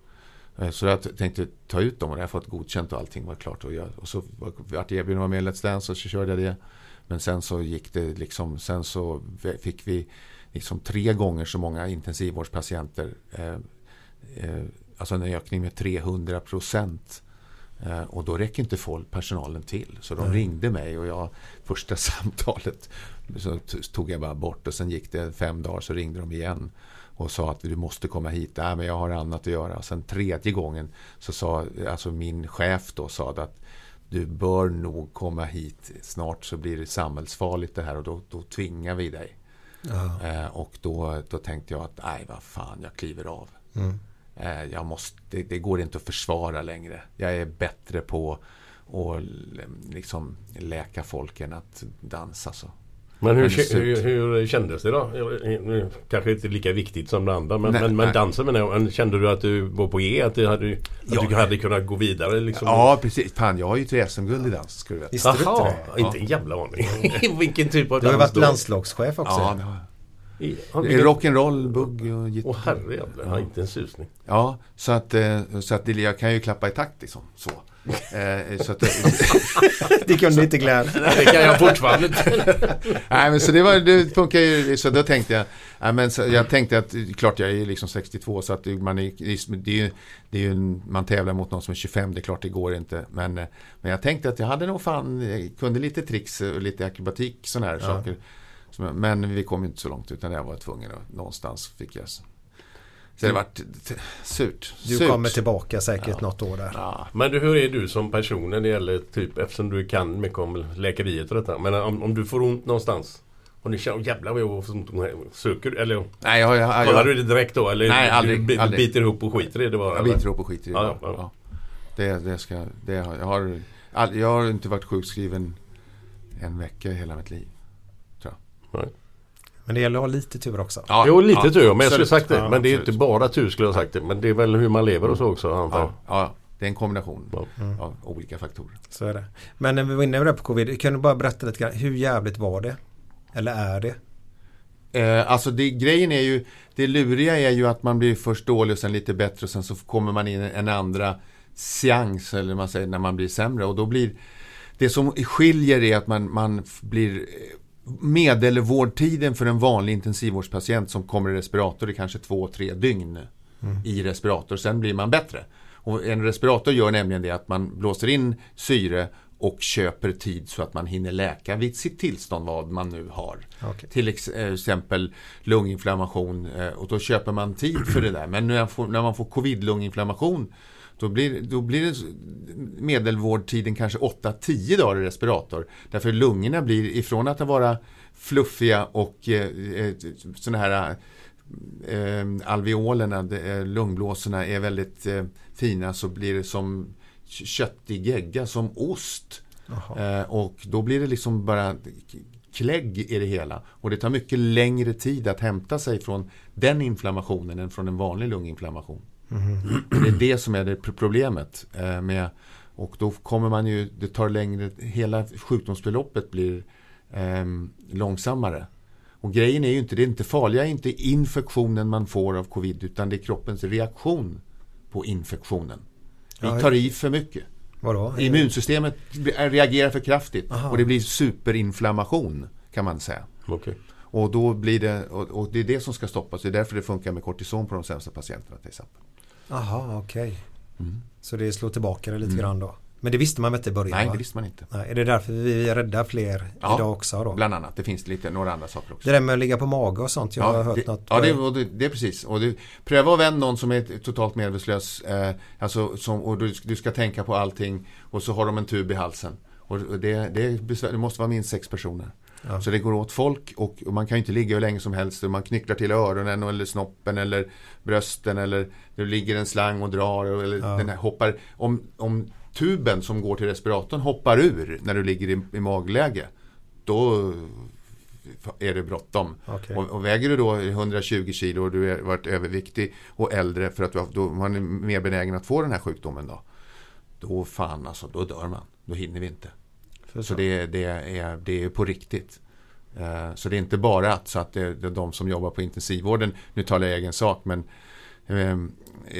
Eh, Så jag tänkte ta ut dem och jag har fått godkänt och allting var klart. Och, jag, och så var- vart jag erbjuden att vara med i Let's Dance och så körde jag det. Men sen så gick det liksom, sen så fick vi liksom tre gånger så många intensivvårdspatienter. Eh, eh, alltså en ökning med 300 procent. Eh, och då räcker inte folk, personalen till. Så de Nej. ringde mig och jag, första samtalet så tog jag bara bort och sen gick det fem dagar så ringde de igen och sa att du måste komma hit. Nej, men jag har annat att göra. Och sen tredje gången så sa alltså min chef då sa att du bör nog komma hit. Snart så blir det samhällsfarligt det här och då, då tvingar vi dig. Ja. Eh, och då, då tänkte jag att nej vad fan jag kliver av. Mm. Eh, jag måste, det, det går inte att försvara längre. Jag är bättre på att liksom läka folk än att dansa. Så. Men hur, hur, hur kändes det då? Nu Kanske inte lika viktigt som det andra men, Nej, men, men nej. dansen menar jag. Men Kände du att du var på G? Att, du hade, att Ja. du hade kunnat gå vidare? Liksom? Ja, precis. Fan, jag har ju tre SM-guld i dans. Ska du veta. Inte Jaha, det? inte en jävla aning. Vilken typ av Du har dans varit då? landslagschef också. Ja, det har jag. I- ja, Det är vilken- rock'n'roll, bugg och gitarr. Åh herrejävlar, har inte en susning. Ja, så att, eh, så att jag kan ju klappa i takt liksom. Så. Eh, så att, Det kunde inte Glenn. Det kan jag fortfarande inte. Nej men så det, var, det funkar ju, så då tänkte jag, nej, men så jag tänkte att klart jag är liksom 62 så att man är, det är ju, det är ju man tävlar mot någon som är 25, det är klart det går inte. Men, eh, men jag tänkte att jag hade nog fan, jag kunde lite tricks och lite akrobatik sådana här Ja. saker. Men vi kom ju inte så långt utan jag var tvungen att någonstans fick jag. Så det vart t- surt. Du surt. kommer tillbaka säkert något år där. Ja. Men du, hur är du som person när det gäller typ eftersom du kan mycket om läkeriet och detta. Men om, om du får ont någonstans. Och ni känner, jävlar vad jag får ont. Söker eller? Nej, jag, jag, Kollar jag, du det direkt då? Eller Nej, du, aldrig, du, aldrig. biter ihop och skiter i det bara? jag eller? biter ihop och skiter i det. Ja, Ja, ja, ja. Det, det ska, det, har- jag, har, all, jag har inte varit sjukskriven en vecka i hela mitt liv. Tror jag. Nej. Men det gäller att ha lite tur också. Ja, Jo, lite ja, tur. Men jag skulle sagt det. Ja, men det är absolut. inte bara tur skulle jag ha sagt det. Men det är väl hur man lever och så också antar. Ja, ja, det är en kombination Ja. av olika faktorer. Så är det. Men när vi var inne på covid, kan du bara berätta lite grann, hur jävligt var det? Eller är det? Eh, alltså det, grejen är ju, det luriga är ju att man blir först dålig och sen lite bättre och sen så kommer man in en andra seans eller man säger när man blir sämre och då blir det som skiljer är att man, man blir eh, medelvårdtiden för en vanlig intensivvårdspatient som kommer i respirator är kanske två, tre dygn i respirator. Sen blir man bättre. Och en respirator gör nämligen det att man blåser in syre och köper tid så att man hinner läka vid sitt tillstånd vad man nu har. Okej. Till eh, exempel lunginflammation eh, och då köper man tid för det där. Men när man får, när man får covid-lunginflammation då blir, då blir det medelvårdtiden kanske 8-10 dagar i respirator. Därför lungorna blir ifrån att vara fluffiga och eh, eh, sådana här eh, alveolerna, eh, lungblåsorna är väldigt eh, fina så blir det som köttig gegga, som ost. Eh, och då blir det liksom bara klägg i det hela. Och det tar mycket längre tid att hämta sig från den inflammationen än från en vanlig lunginflammation. Det är det som är det pr- problemet. Eh, med, och då kommer man ju, det tar längre, hela sjukdomsförloppet blir ehm, långsammare. Och grejen är ju inte, det är inte farliga är inte infektionen man får av covid utan det är kroppens reaktion på infektionen. Vi tar i för mycket. Vadå? Immunsystemet blir- reagerar för kraftigt Aha. och det blir superinflammation kan man säga. Okej. Och då blir det, och, och det är det som ska stoppas. Det är därför det funkar med kortison på de sämsta patienterna till exempel. Jaha, okej. Mm. Så det slår tillbaka det lite grann då? Men det visste man väl inte i början? Nej, va? det visste man inte. Nej, är det därför vi är rädda fler Ja, idag också då? Bland annat. Det finns lite, några andra saker också. Det där med att ligga på mage och sånt, jag har hört det, något. Ja, det, det, det är precis. Och det, pröva att vända någon som är totalt medvetslös. Eh, alltså, som, och du, du ska tänka på allting och så har de en tub i halsen. Och det, det måste vara minst sex personer. Ja. Så det går åt folk och, och man kan inte ligga hur länge som helst. Man knycklar till öronen eller snoppen eller brösten eller det ligger en slang och drar. Eller Ja. den här hoppar, om, om tuben som går till respiratorn hoppar ur när du ligger i, i magläge. Då är det bråttom. Okej. Och, och väger du då 120 kilo och du har varit överviktig och äldre för att du har, då man är mer benägen att få den här sjukdomen då. Då fan alltså, då dör man. Då hinner vi inte. För Så det, det, är, det är på riktigt. Eh, Så det är inte bara att, så att det, är de som jobbar på intensivvården, nu talar jag egen sak, men eh,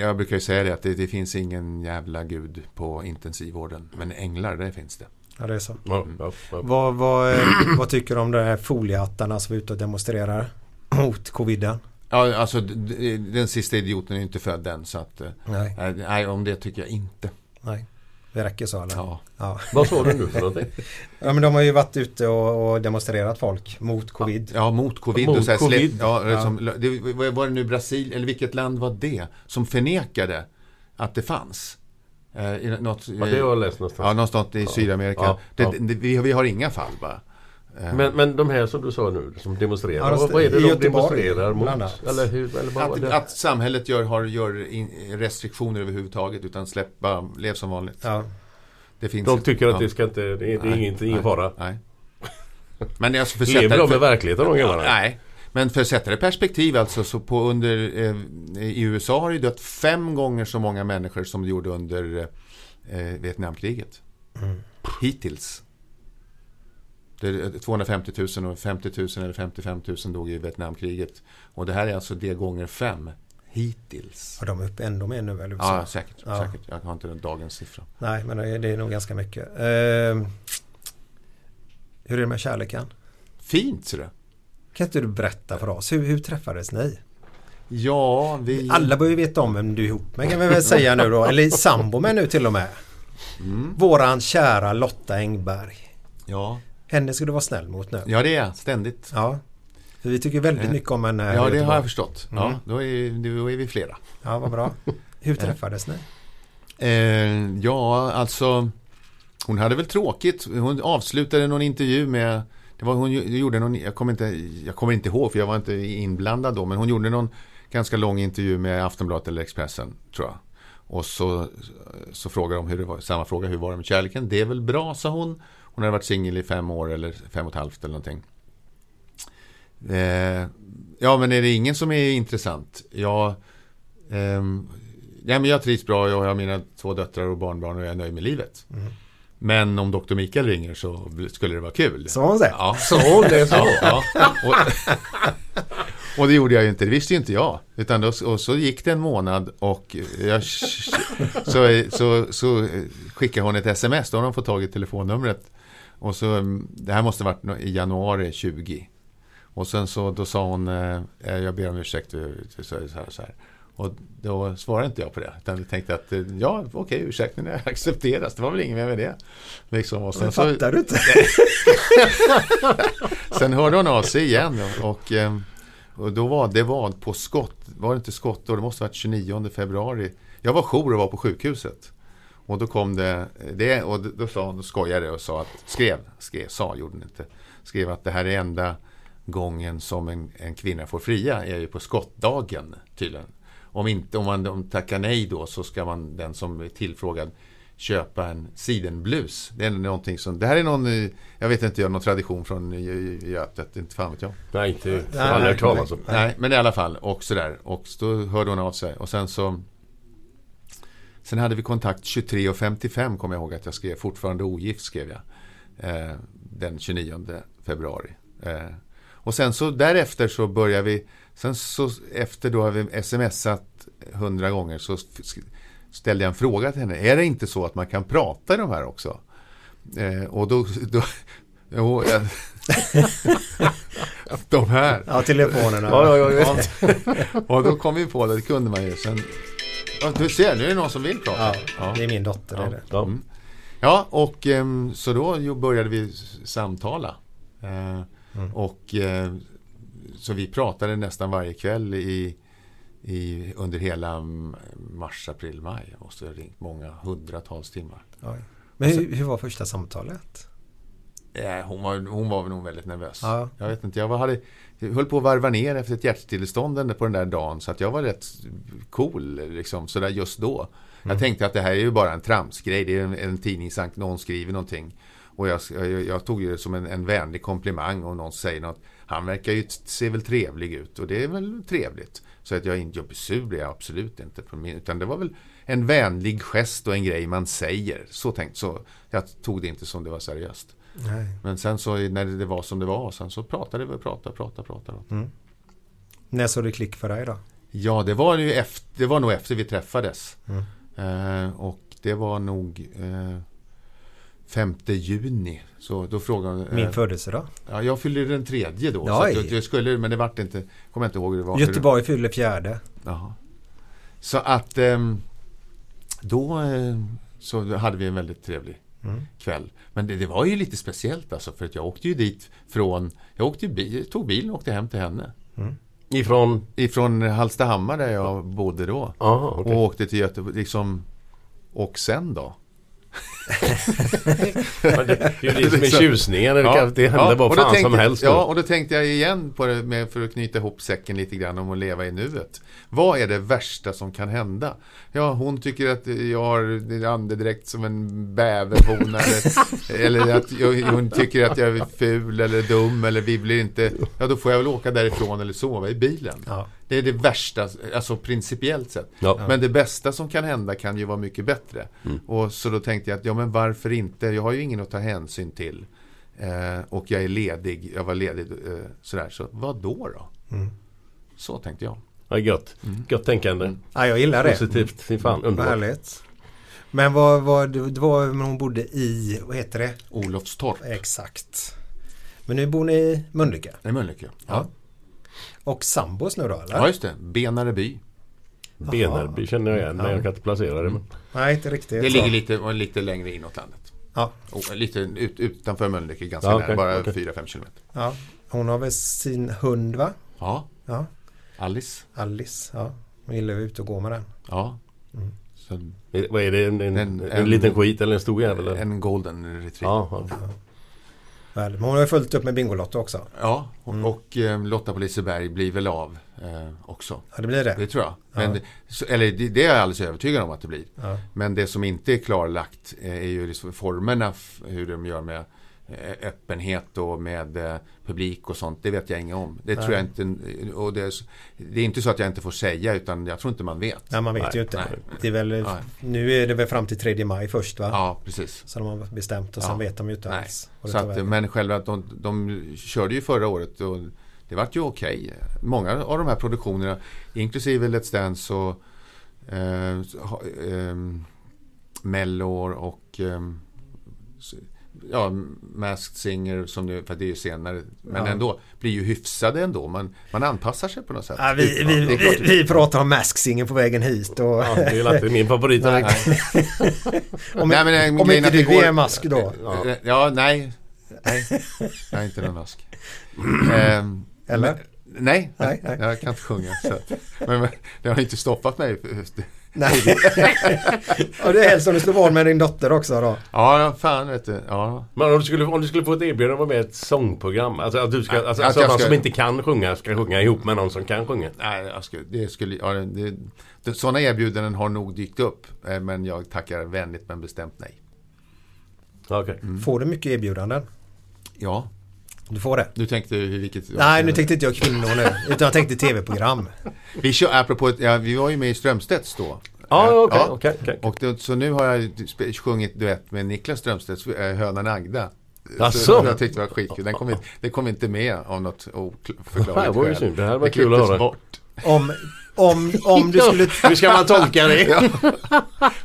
jag brukar ju säga det att det, det finns ingen jävla gud på intensivvården. Men änglar, det finns det. Ja, det är så. Ja, ja, ja. Vad, vad, eh, vad tycker du om de här foliehattarna som är ute och demonstrerar mot coviden? Ja, alltså den sista idioten är inte född än så att eh, nej, nej, om det tycker jag inte. nej. Det räcker så eller? Ja. Ja. Vad sa du nu för någonting? ja men de har ju varit ute och, och demonstrerat folk mot covid. Ja, mot covid. Mot och så covid. Släpp, ja, Ja. Som, det, var det nu Brasil, eller vilket land var det? Som förnekade att det fanns. Eh, i något, Ja, det har jag läst någonstans. Ja, någonstans i Sydamerika. Ja, Det, ja. det, vi, vi har inga fall bara. Eh, Men, men de här som du sa nu som demonstrerar. Ja, vad, är det de Göteborg, demonstrerar mot? Eller hur? Eller vad att, det? att samhället gör, har, gör restriktioner överhuvudtaget utan släpp, bara lev som vanligt. Ja. Det finns de ett- tycker att ja. det ska inte, det är, det är Nej, inget, ingen nej, fara. Nej. Men det är alltså för Lever de med verkligheten de grabbarna? Nej. Men för att sätta det i perspektiv alltså så på under eh, i USA har det ju dött fem gånger så många människor som det gjorde under eh, Vietnamkriget. Hittills. Det är 250 000 och 50 000 eller 55 000 dog i Vietnamkriget. Och det här är alltså det gånger fem. Hittills. Och de är uppe ändå mer nu eller? Ja, säkert. Ja. säkert. Jag har inte den dagens siffra. Nej, men det är, nog ganska mycket. Eh, hur är det med kärleken? Fint ser du. Kan inte du berätta för oss? Hur, hur träffades ni? Ja, vi... Alla bör ju veta om vem du är ihop med kan vi väl säga nu då. Eller sambo med nu till och med. Våran kära Lotta Engberg. Ja. Henne ska du vara snäll mot nu. ja, det är jag. Ständigt. Ja. För vi tycker väldigt Eh, mycket om henne. Ja, det har jag förstått. Mm. Ja, då är, då är vi flera. Ja, vad bra. Hur träffades ni? Eh, ja, alltså Hon hade väl tråkigt. Hon avslutade någon intervju med det var, hon gjorde någon, jag kommer, inte, jag kommer inte ihåg för jag var inte inblandad då, men hon gjorde någon ganska lång intervju med Aftonbladet eller Expressen, tror jag. Och så, så frågade de hur det var, samma fråga, hur var det med kärleken? Det är väl bra, sa hon. Hon hade varit singel i fem år eller fem och ett halvt eller någonting. Eh, ja, men är det ingen som är intressant? Ja, ehm, ja men jag trivs bra, jag har mina två döttrar och barnbarn och jag är nöjd med livet. Men om Dr. Mikael ringer så skulle det vara kul. Så hon säger. Ja. Så hon det så? Ja, ja. Och, och det gjorde jag ju inte, det visste ju inte jag. Utan då, och så gick det en månad och jag, så, så, så skickade hon ett sms, då har de fått tag i telefonnumret. Och så, mm, det här måste ha varit i januari 20. Och sen så, då sa hon, eh, jag ber om ursäkt, eh, så, så, här, så här. Och då svarade inte jag på det. Utan jag tänkte att, eh, ja okej, ursäkten accepteras. Det var väl inget mer med det. Liksom, och Men fattar du inte? Sen hörde hon av sig igen och, och, eh, då var det var på skott, var det inte skottår, det måste ha varit 29 februari. Jag var jour och var på sjukhuset. Och då kom det, det och då sa hon, skojade och sa att, skrev, skrev, sa, gjorde hon inte, skrev att det här är enda gången som en, en kvinna får fria är ju på skottdagen tydligen. Om inte, om man om tackar nej då så ska man, den som är tillfrågad köpa en sidenblus. Det är någonting som, det här är någon, jag vet inte, någon tradition från Gö- Götet, inte fan vet jag. Nej, inte. Aldrig hört talas om. Nej, men i alla fall, och sådär. Och då hörde hon av sig. Och sen så Sen hade vi kontakt 23.55 kommer jag ihåg att jag skrev. Fortfarande ogift skrev jag. Eh, den 29 februari. Eh, och sen så därefter så börjar vi. Sen så efter då har vi smsat hundra gånger så ställde jag en fråga till henne. Är det inte så att man kan prata i de här också? Eh, och då... då jo, jag, de här. Ja, telefonerna. Ja, ja, ja, och då kom vi på det, det kunde man ju. Sen, ja, du ser, nu är det någon som vill prata. Ja, det är min dotter. Det är det. Ja. Mm. Ja, och ehm, så då började vi samtala. Eh, Och eh, så vi pratade nästan varje kväll i, i, under hela mm, mars, april, maj. Och så ringt många hundratals timmar. Oj. Men hur, hur var första samtalet? Eh, hon, var, hon var nog väldigt nervös. Ja. Jag vet inte, jag var, hade, jag höll på att varva ner efter ett hjärtstillestånd på den där dagen. Så att jag var rätt cool liksom, sådär just då. Jag tänkte att det här är ju bara en tramsgrej. Det är en, en någon skriver någonting. Och jag, jag, jag tog det som en, en vänlig komplimang om någon säger något. Han verkar ju, se väl trevlig ut och det är väl trevligt. Så att jag inte jag blir sur blir jag absolut inte. På min, utan det var väl en vänlig gest och en grej man säger. Så tänkt så. Jag tog det inte som det var seriöst. Nej. Men sen så när det var som det var, sen så pratade vi och pratade, pratade, pratade. När såg det klick för dig då? Ja, det var, ju efter, det var nog efter vi träffades. Eh, och det var nog eh, 5 juni. Så då frågade Min eh, födelsedag. Ja, jag fyllde den tredje då. Ja, så jag, jag skulle, men det vart inte, kommer jag inte ihåg hur det var. Göteborg fyller fjärde. Jaha. Så att ehm, då eh, så hade vi en väldigt trevlig kväll. Men det, det var ju lite speciellt alltså för att jag åkte ju dit från, jag åkte bil, tog bilen och åkte hem till henne. Ifrån? Ifrån Hallstahammar där jag bodde då. Aha, okej. Och åkte till Göteborg, liksom, och sen då? Men det är ju det som är tjusningen. Det, kan, det händer Ja, bara fan tänkte, som helst. då. Ja, och då tänkte jag igen på det med, för att knyta ihop säcken lite grann om att leva i nuet. Vad är det värsta som kan hända? Ja, hon tycker att jag har andedräkt som en bäverhona eller, eller att jag, hon tycker att jag är ful eller dum eller vi blir inte... Ja, då får jag väl åka därifrån eller sova i bilen. Ja. Det är det värsta, alltså principiellt sett. Ja. Men det bästa som kan hända kan ju vara mycket bättre. Mm. Och så då tänkte jag att, ja men varför inte? Jag har ju ingen att ta hänsyn till. Eh, och jag är ledig, jag var ledig eh, sådär. Så vad då då? Mm. Så tänkte jag. Ja, gött. Gött tänkande. Ja, jag gillar det. Positivt. Fy fan, Vad underbart. härligt. Men vad, vad, det var men hon bodde i, vad heter det? Olofstorp. Exakt. Men nu bor ni i Mölnlycke? Nej, Mölnlycke. Ja. Ja. Och sambos nu då eller? ja, just det. Benare by. Benarby känner jag igen men jag kan inte placera det. Men... Nej, inte riktigt. Det så. ligger lite, lite längre inåt landet. Ja. Och lite ut, utanför Mölnlycke, ganska Ja, nära. okej, Bara okej. 4-5 kilometer. ja. Hon har väl sin hund va? Ja, Ja. Alice. Alice. Ja. Hon gillar att ut och gå med den. Ja. Mm. Så, Vad är det? En, en, en, En- en- liten skit eller en stor jävel? eller? en golden retriever. Ja, ja. Väl, men hon har ju fullt upp med Bingolotto också. Ja, och, och eh, Lotta på Liseberg blir väl av eh, också. Ja, det blir det. Det tror jag. Men, Ja. så, eller det, det är jag alldeles övertygad om att det blir. Ja. Men det som inte är klarlagt eh, är ju liksom formerna hur de gör med öppenhet och med eh, publik och sånt. Det vet jag inget om. Det tror Nej. jag inte. Och det, det är inte så att jag inte får säga utan jag tror inte man vet. Nej, man vet Nej, ju inte. Det är väl, Nej. nu är det väl fram till 3 maj först va? Ja, precis. Så de har bestämt och sen Ja. vet de ju inte alls. Så att, men själva de, de körde ju förra året och det vart ju okej. Många av de här produktionerna, inklusive Let's Dance och eh, ehm, Mellor och s- ja, Masked Singer som nu, för det är ju senare, men Ja. ändå, blir ju hyfsade ändå. Man, man anpassar sig på något sätt. Ja, vi, vi, vi, vi pratar om Masksingen på vägen hit och... Ja, det är alltid min favorit. Nej. om Nej, men, eh, om inte du går- är mask då? Ja, ja nej. Nej, jag är inte någon mask. Ehm, Eller? Men, nej, Nej, nej. jag kan inte sjunga. Så men, men det har inte stoppat mig. Nej. och det är helst om du slår vad med din dotter också då. Ja, fan vet du. Ja. Men om du skulle, om du skulle få ett erbjudande att vara med i ett sångprogram. Alltså att du ska, Ja, alltså, att alltså jag man ska- som inte kan sjunga ska sjunga ihop med någon som kan sjunga. Nej, jag skulle, det skulle, ja, det, det, sådana erbjudanden har nog dykt upp. eh, Men jag tackar vänligt men bestämt nej. Okay. Får du mycket erbjudanden? Ja. Du får det? Du tänkte hur vilket... Nej, nu tänkte inte jag kvinnor nu. Utan jag tänkte tv-program. Vi kör, apropå, ja, vi var ju med i Strömstedts då. Ja, Eh, okej, okej, okej. Och det, så nu har jag sjungit duett med Niklas Strömstedts äh, Hönan Agda. Jaså? Så Jag tyckte det var skitkul. Den kom, inte- det kom inte med av något oförklarligt var ju skäl. synd. Det här var Det kul att höra. bort. Om, om, om du skulle... Hur ska man tolka det? Ja.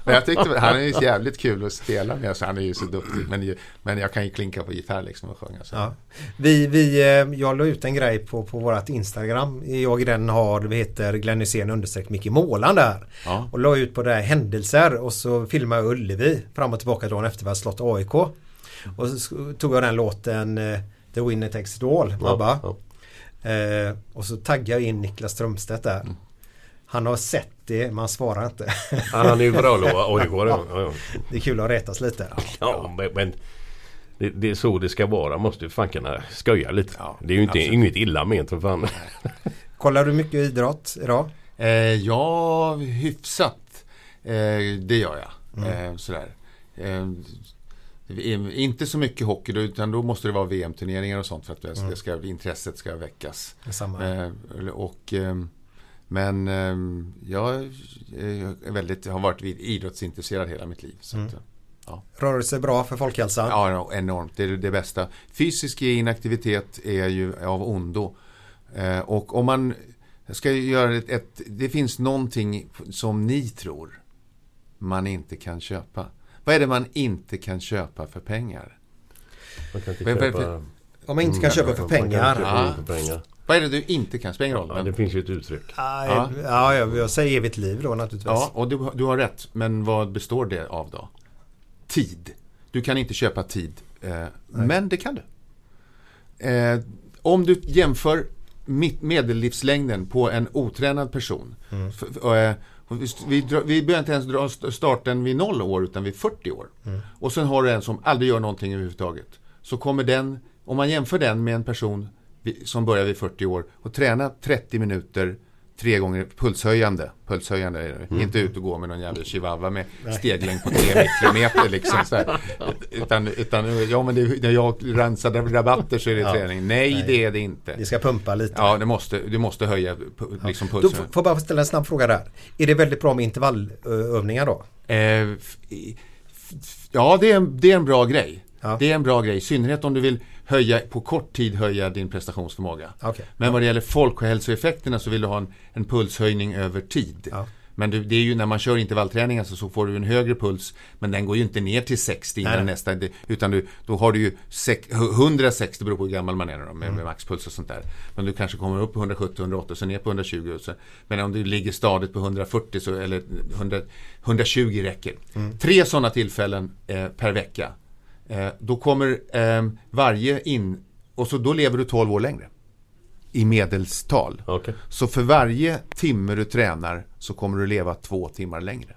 Men jag tyckte han är ju jävligt kul att spela med. Så han är ju så duktig. Men, ju- men jag kan ju klinka på gitarr liksom och sjunga. Så. Ja. Vi, vi, eh, jag la ut en grej på, på vårt Instagram. Jag den har, vi heter Glenn Hysén understreck Micke Målan där. Ja. Och la ut på det här händelser och så filmade jag Ullevi fram och tillbaka dagen efter vi hade slått AIK. Och så tog jag den låten eh, The Winner Takes It All, Abba. Ja, Eh, och så taggade jag in Niklas Strömstedt där. Mm. Han har sett det men han svarar inte. Ja, han är ju bra AIK. Ja, ja. Det är kul att retas lite. ja men, men det, det är så det ska vara. Måste ju fan kunna skoja lite. Ja, det är ju inte, absolut. inget illa ment för fan. Kollar du mycket idrott idag? Eh, ja, hyfsat. Eh, det gör jag. Mm. Eh, sådär. Eh, eh, inte så mycket hockey då, utan då måste det vara VM-turneringar och sånt för att det, Mm. det ska, intresset ska väckas. Samma. Eh, och, ehm, men ehm, jag är väldigt, har varit vid- idrottsintresserad hela mitt liv. Så Mm. att, ja. Rörelse är bra för folkhälsan. Ja, enormt. Det är det bästa. Fysisk inaktivitet är ju av ondo. Eh, och om man ska göra ett, ett... Det finns någonting som ni tror man inte kan köpa. Vad är det man inte kan köpa för pengar? Man kan inte köpa... Om man inte kan köpa för Man kan pengar. köpa för pengar. Vad är det du inte kan? Spelar roll. Ja, men- det finns ju ett uttryck. Ja, Ja. ja, ja, jag säger evigt liv då naturligtvis. Ja, och du, du har rätt. Men vad består det av då? Tid. Du kan inte köpa tid. Eh, men det kan du. Eh, om du jämför medellivslängden på en otränad person. F- eh, vi, vi, drar- vi behöver inte ens dra st- starten vid noll år utan vid 40 år. Och sen har du en som aldrig gör någonting överhuvudtaget. Så kommer den, om man jämför den med en person som börjar vid 40 år och tränar 30 minuter tre gånger pulshöjande. Pulshöjande är det. Inte ut och gå med någon jävla chihuahua med steglängd på tre mikrometer liksom. Så här. Utan, utan, ja men det, när jag rensar rabatter så är det Ja. träning. Nej, Nej. det är det inte. Vi ska pumpa lite. Ja, det måste, du måste höja liksom Då pulsen. får får jag bara ställa en snabb fråga där. Är det väldigt bra med intervallövningar då? Eh, ja, det är, en, det är en bra grej. Ja. Det är en bra grej, i synnerhet om du vill höja, på kort tid höja din prestationsförmåga. Okej. Men vad det gäller folkhälsoeffekterna så vill du ha en, en pulshöjning över tid. Ja. Men det är ju när man kör intervallträning alltså, så får du en högre puls men den går ju inte ner till 60 innan Nej, nästa utan du, då har du ju sex, 160 beror på hur gammal man är då, med, Mm. med maxpuls och sånt där. Men du kanske kommer upp på 170, 180 och sen ner på 120 och så, men om du ligger stadigt på 140 så, eller 100, 120 räcker. Mm. Tre sådana tillfällen eh, per vecka. Eh, då kommer eh, varje in och så då lever du 12 år längre. I medelstal. Okej. Så för varje timme du tränar så kommer du leva två timmar längre.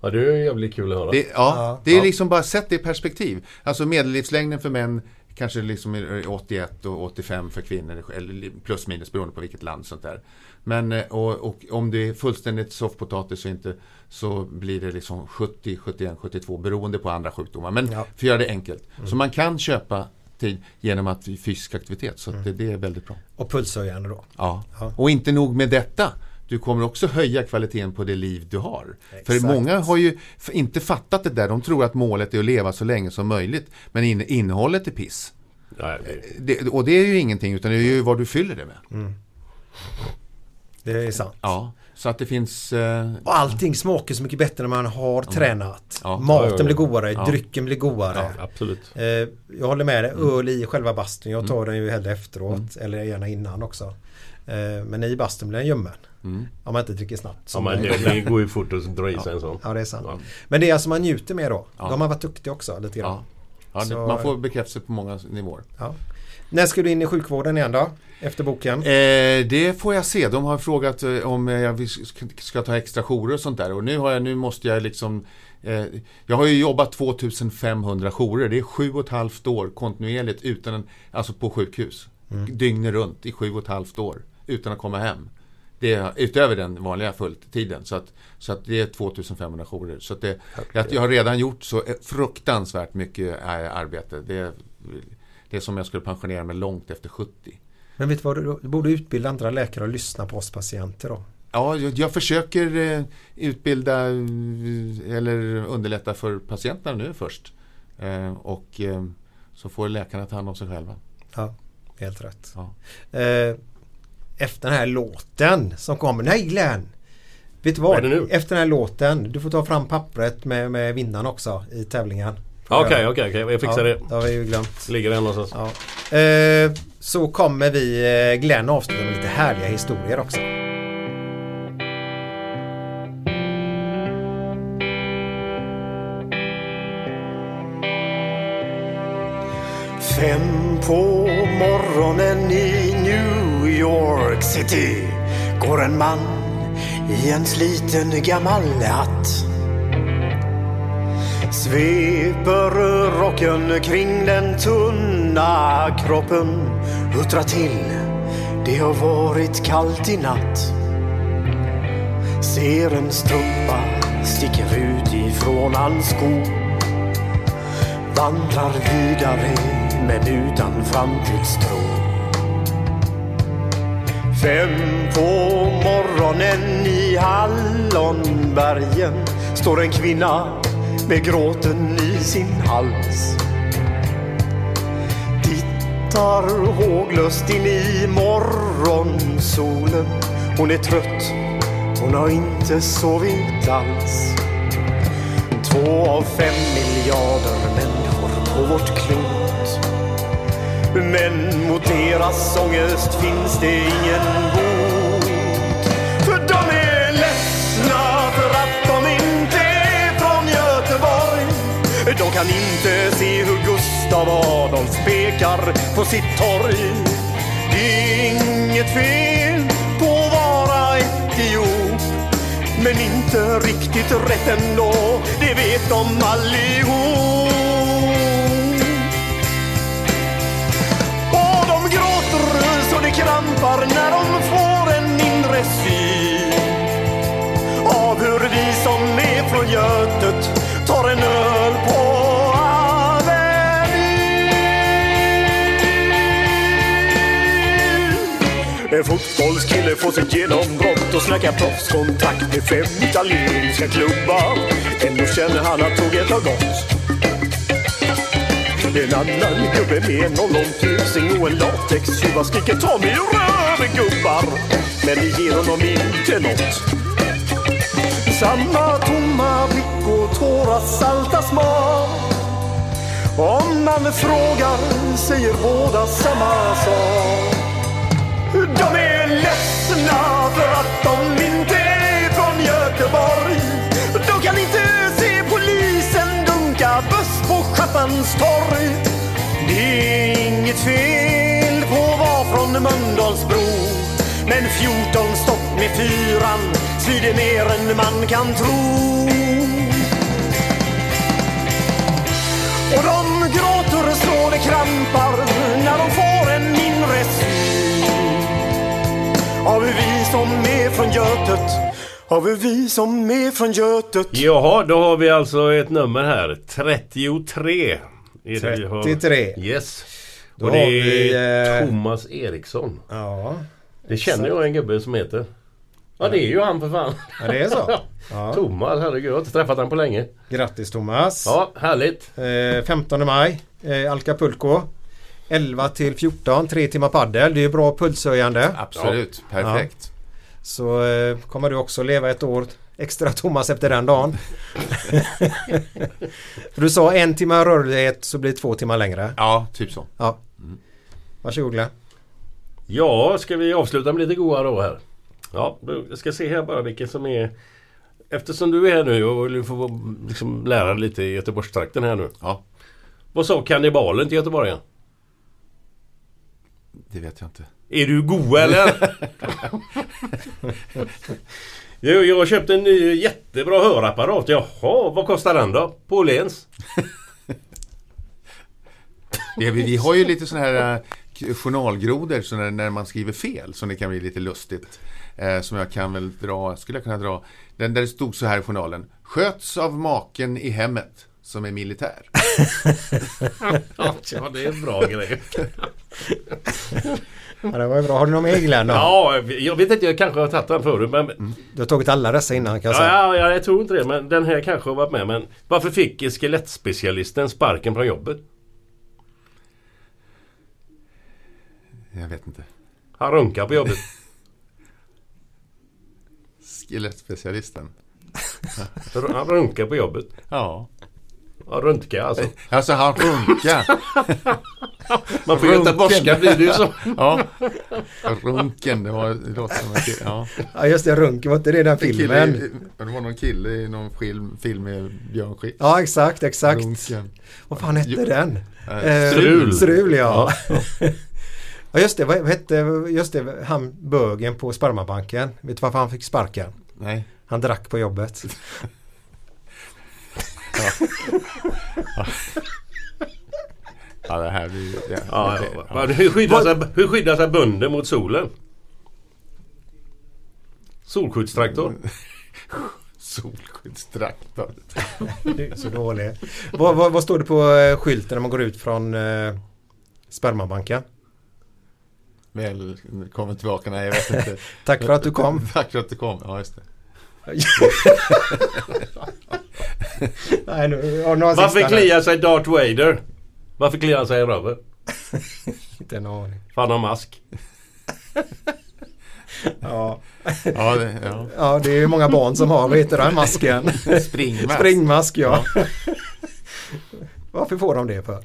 Ja, det är ju jävligt kul att höra. Det, ja, Ja. det är Ja. liksom bara sätt det i perspektiv. Alltså medellivslängden för män kanske liksom är 81 och 85 för kvinnor, eller plus minus beroende på vilket land sånt där. Men eh, och, och om det är fullständigt soffpotatis så, inte, så blir det liksom 70, 71, 72 beroende på andra sjukdomar. Men för att göra det enkelt. Så man kan köpa tid genom att fysisk aktivitet. Så att det, det är väldigt bra. Och pulshöjande då. Ja. Ja. och inte nog med detta. Du kommer också höja kvaliteten på det liv du har. Exakt. För många har ju inte fattat det där. De tror att målet är att leva så länge som möjligt. Men in, innehållet är piss. Nej, Det, och det är ju ingenting utan det är ju vad du fyller det med. Mm. Det är sant. Ja, så att det finns... Eh, Och allting smakar så mycket bättre när man har tränat. Ja. Maten Ja, ja, ja. blir godare, Ja. drycken blir godare. ja, absolut. Eh, jag håller med dig, öl i själva bastun. Jag tar Mm. den ju hellre efteråt eller gärna innan också. Eh, men i bastun blir den ljummen. Mm. Om man inte dricker snabbt. Ja, men det, det går ju fort att dra i sig en sån. Ja, det är sant. Ja. Men det är alltså man njuter med då. Ja. Då har man varit duktig också lite grann. ja. Ja, det, Så- man får bekräftelse på många nivåer. Ja. När ska du in i sjukvården igen då? Efter boken? Eh, det får jag se. De har frågat eh, om jag ska, ta extra jourer och sånt där. Och nu, har jag, nu måste jag liksom... Eh, jag har ju jobbat 2500 jourer. Det är sju och ett halvt år kontinuerligt utan en, alltså på sjukhus. Dygnet runt i sju och ett halvt år. Utan att komma hem. Det är utöver den vanliga fulltiden. Så att, så att det är 2500 jourer. Så att det, jag, jag har redan gjort så fruktansvärt mycket eh, arbete. Det, det är som jag skulle pensionera mig långt efter 70. Men vet du vad, du, borde utbilda andra läkare och lyssna på oss patienter då. Ja, jag, jag försöker eh, utbilda eh, eller underlätta för patienterna nu först. Eh, och så får läkarna ta hand om sig själva. Ja, helt rätt. Ja. Efter den här låten som kommer. Nej Glenn! Vet du Vad vad? är det nu? Efter den här låten. Du får ta fram pappret med, med vinnaren också i tävlingen. Okej, okej, okej. Jag fixar ja, det. Det har vi ju glömt. Ligger den någonstans. Ja. Eh, så kommer vi eh, Glenn avsluta med lite härliga historier också. Fem på morgonen i New York City går en man i en sliten gammal hatt. Sveper rocken kring den tunna kroppen, huttrar till. Det har varit kallt i natt. Ser en strumpa sticker ut ifrån hans sko. Vandrar vidare men utan framtidstro. Fem på morgonen i Hallonbergen står en kvinna med gråten i sin hals. Tittar håglöst in i morgonsolen. Hon är trött, hon har inte sovit alls. Två av fem miljarder människor på vårt klot. Men mot deras ångest finns det ingen bot. Kan inte se hur Gustav Adolf pekar på sitt torg. Det är inget fel på att vara etiop. Men inte riktigt rätt ändå, det vet de allihop. Och de gråter så det krampar när de får Skulle få sitt genombrott och snacka proffskontakt med fem italienska klubbar. Ändå känner han att tåget har gått. En annan gubbe med en ollontusing och en latextjuva skriker ta mig röven gubbar. Men det ger honom inte nåt. Samma tomma blick och tårar salta smak. Om man frågar säger båda samma sak. De är ledsna för att de inte är från Göteborg. De kan inte se polisen dunka buss på Schappans torg. Det är inget fel på att vara från Mölndalsbro. Men 14 stopp med fyran svider mer än man kan tro. Och de gråter så det krampar när de får Har vi vi som är från Götet? Har vi vi som är från Götet? Jaha, då har vi alltså ett nummer här. 33. Är det vi har- 33. Yes. Då Och det är vi, eh, Thomas Eriksson. Ja. Det känner jag en gubbe som heter. Ja det är ju han för fan. Ja, det är så? Ja. Thomas, herregud. Jag har inte träffat honom på länge. Grattis Thomas. Ja, härligt. Eh, 15 maj, eh, Alcapulco. 11 till 14, 3 timmar paddel. Det är ju bra pulshöjande. Absolut, perfekt. Så eh, kommer du också leva ett år extra Thomas efter den dagen. För du sa en timme rörlighet så blir det två timmar längre. Ja, typ så. Ja. Varsågod Glenn. Ja, ska vi avsluta med lite goa då här? Ja, jag ska se här bara vilken som är... Eftersom du är här nu och du får liksom lära dig lite i Göteborgstrakten här nu. Ja. Vad sa kannibalen till göteborgaren? Det vet jag inte. Är du god eller? jag, jag har köpt en ny jättebra hörapparat. Jaha, vad kostar den då? På Åhléns? Ja, vi, vi har ju lite sådana här eh, journalgrodor så när, när man skriver fel som det kan bli lite lustigt. Eh, som jag kan väl dra, skulle jag kunna dra. Den där det stod så här i journalen. Sköts av maken i hemmet som är militär. ja, det är en bra grej. Ja, det var ju bra. Har du någon mer Glenn? Ja, jag vet inte, jag kanske har tagit den förut men... Du har tagit alla dessa innan kan jag Ja, säga. ja, ja, jag tror inte det. Men den här kanske har varit med. Men varför fick skelettspecialisten sparken från jobbet? Jag vet inte. Han runkar på jobbet. Skelettspecialisten. Han runkar på jobbet. Ja. Ja, runkar alltså. Alltså han runkar. Man får göteborgska blir det ju så. Ja. Runken, det var det låter som en kille. Ja. Ja just det, Runk, var inte det den filmen? i- det var någon kille i någon film, film med Björn Skifs. Ja exakt, exakt. Runken. Vad fan hette Jo. den? Eh, Strul. Strul ja. Ja, Ja just det, vad vad hette just det, han bögen på Sparmabanken? Vet du varför han fick sparken? Nej. Han drack på jobbet. Ja, det här blir ju... Ja, ja. Men Hur, skyddar sig, hur skyddar sig bönder mot solen? Solskyddstraktor. Solskyddstraktor. Du är så dålig. Vad, vad, vad står det på eh, skylten när man går ut från eh, Spermabanken? Välkommen tillbaka. Nej, jag vet inte. Tack för att du kom. Tack för att du kom. Ja, just det. Nej, nu, Varför sista kliar sig Darth Vader? Varför kliar han sig i röven? Inte en aning. För han har mask. Ja. Ja, det, ja. ja, det är ju många barn som har, vad heter den masken? Springmask. Springmask, ja. Varför får de det för?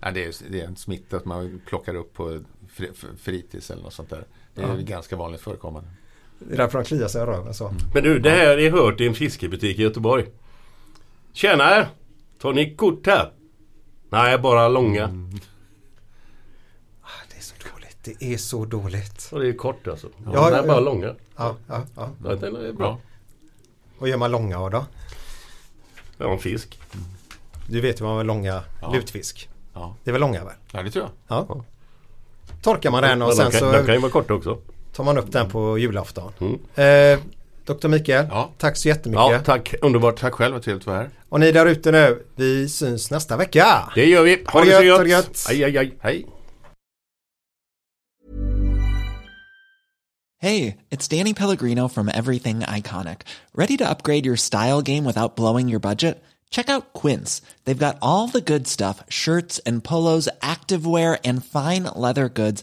Ja, det, är, det är en smitta att man plockar upp på fritids eller något sånt där. Det är Ja. ganska vanligt förekommande. Det är därför de kliar sig i röven så. Men du, det här är hört i en fiskebutik i Göteborg. Tjena! Tar ni kort här? Nej, bara långa. Det är så dåligt. Det är så dåligt. Och det är kort alltså. Ja, Ja, det är ja, bara ja. långa. Ja, ja, ja. Ja, Den är bra. Vad gör man långa av då? Ja, en fisk. Du vet ju vad man långa Ja. lutfisk. Ja. Det är väl långa väl? ja, det tror jag. Ja. Torkar man den och sen så de kan ju vara korta också. Tar man upp den på julafton. Mm. Eh, Dr Mikael, Ja. tack så jättemycket. Ja, tack. Underbart. Tack själv, vad trevligt att vara här. Och ni där ute nu, vi syns nästa vecka. Det gör vi. Ha, Ha det det så gött, ha det gött. gött. Aj, aj, aj. Hej! Hey, it's Danny Pellegrino from Everything Iconic. Ready to upgrade your style game without blowing your budget? Check out Quince. They've got all the good stuff shirts and polos, activewear, and fine leather goods,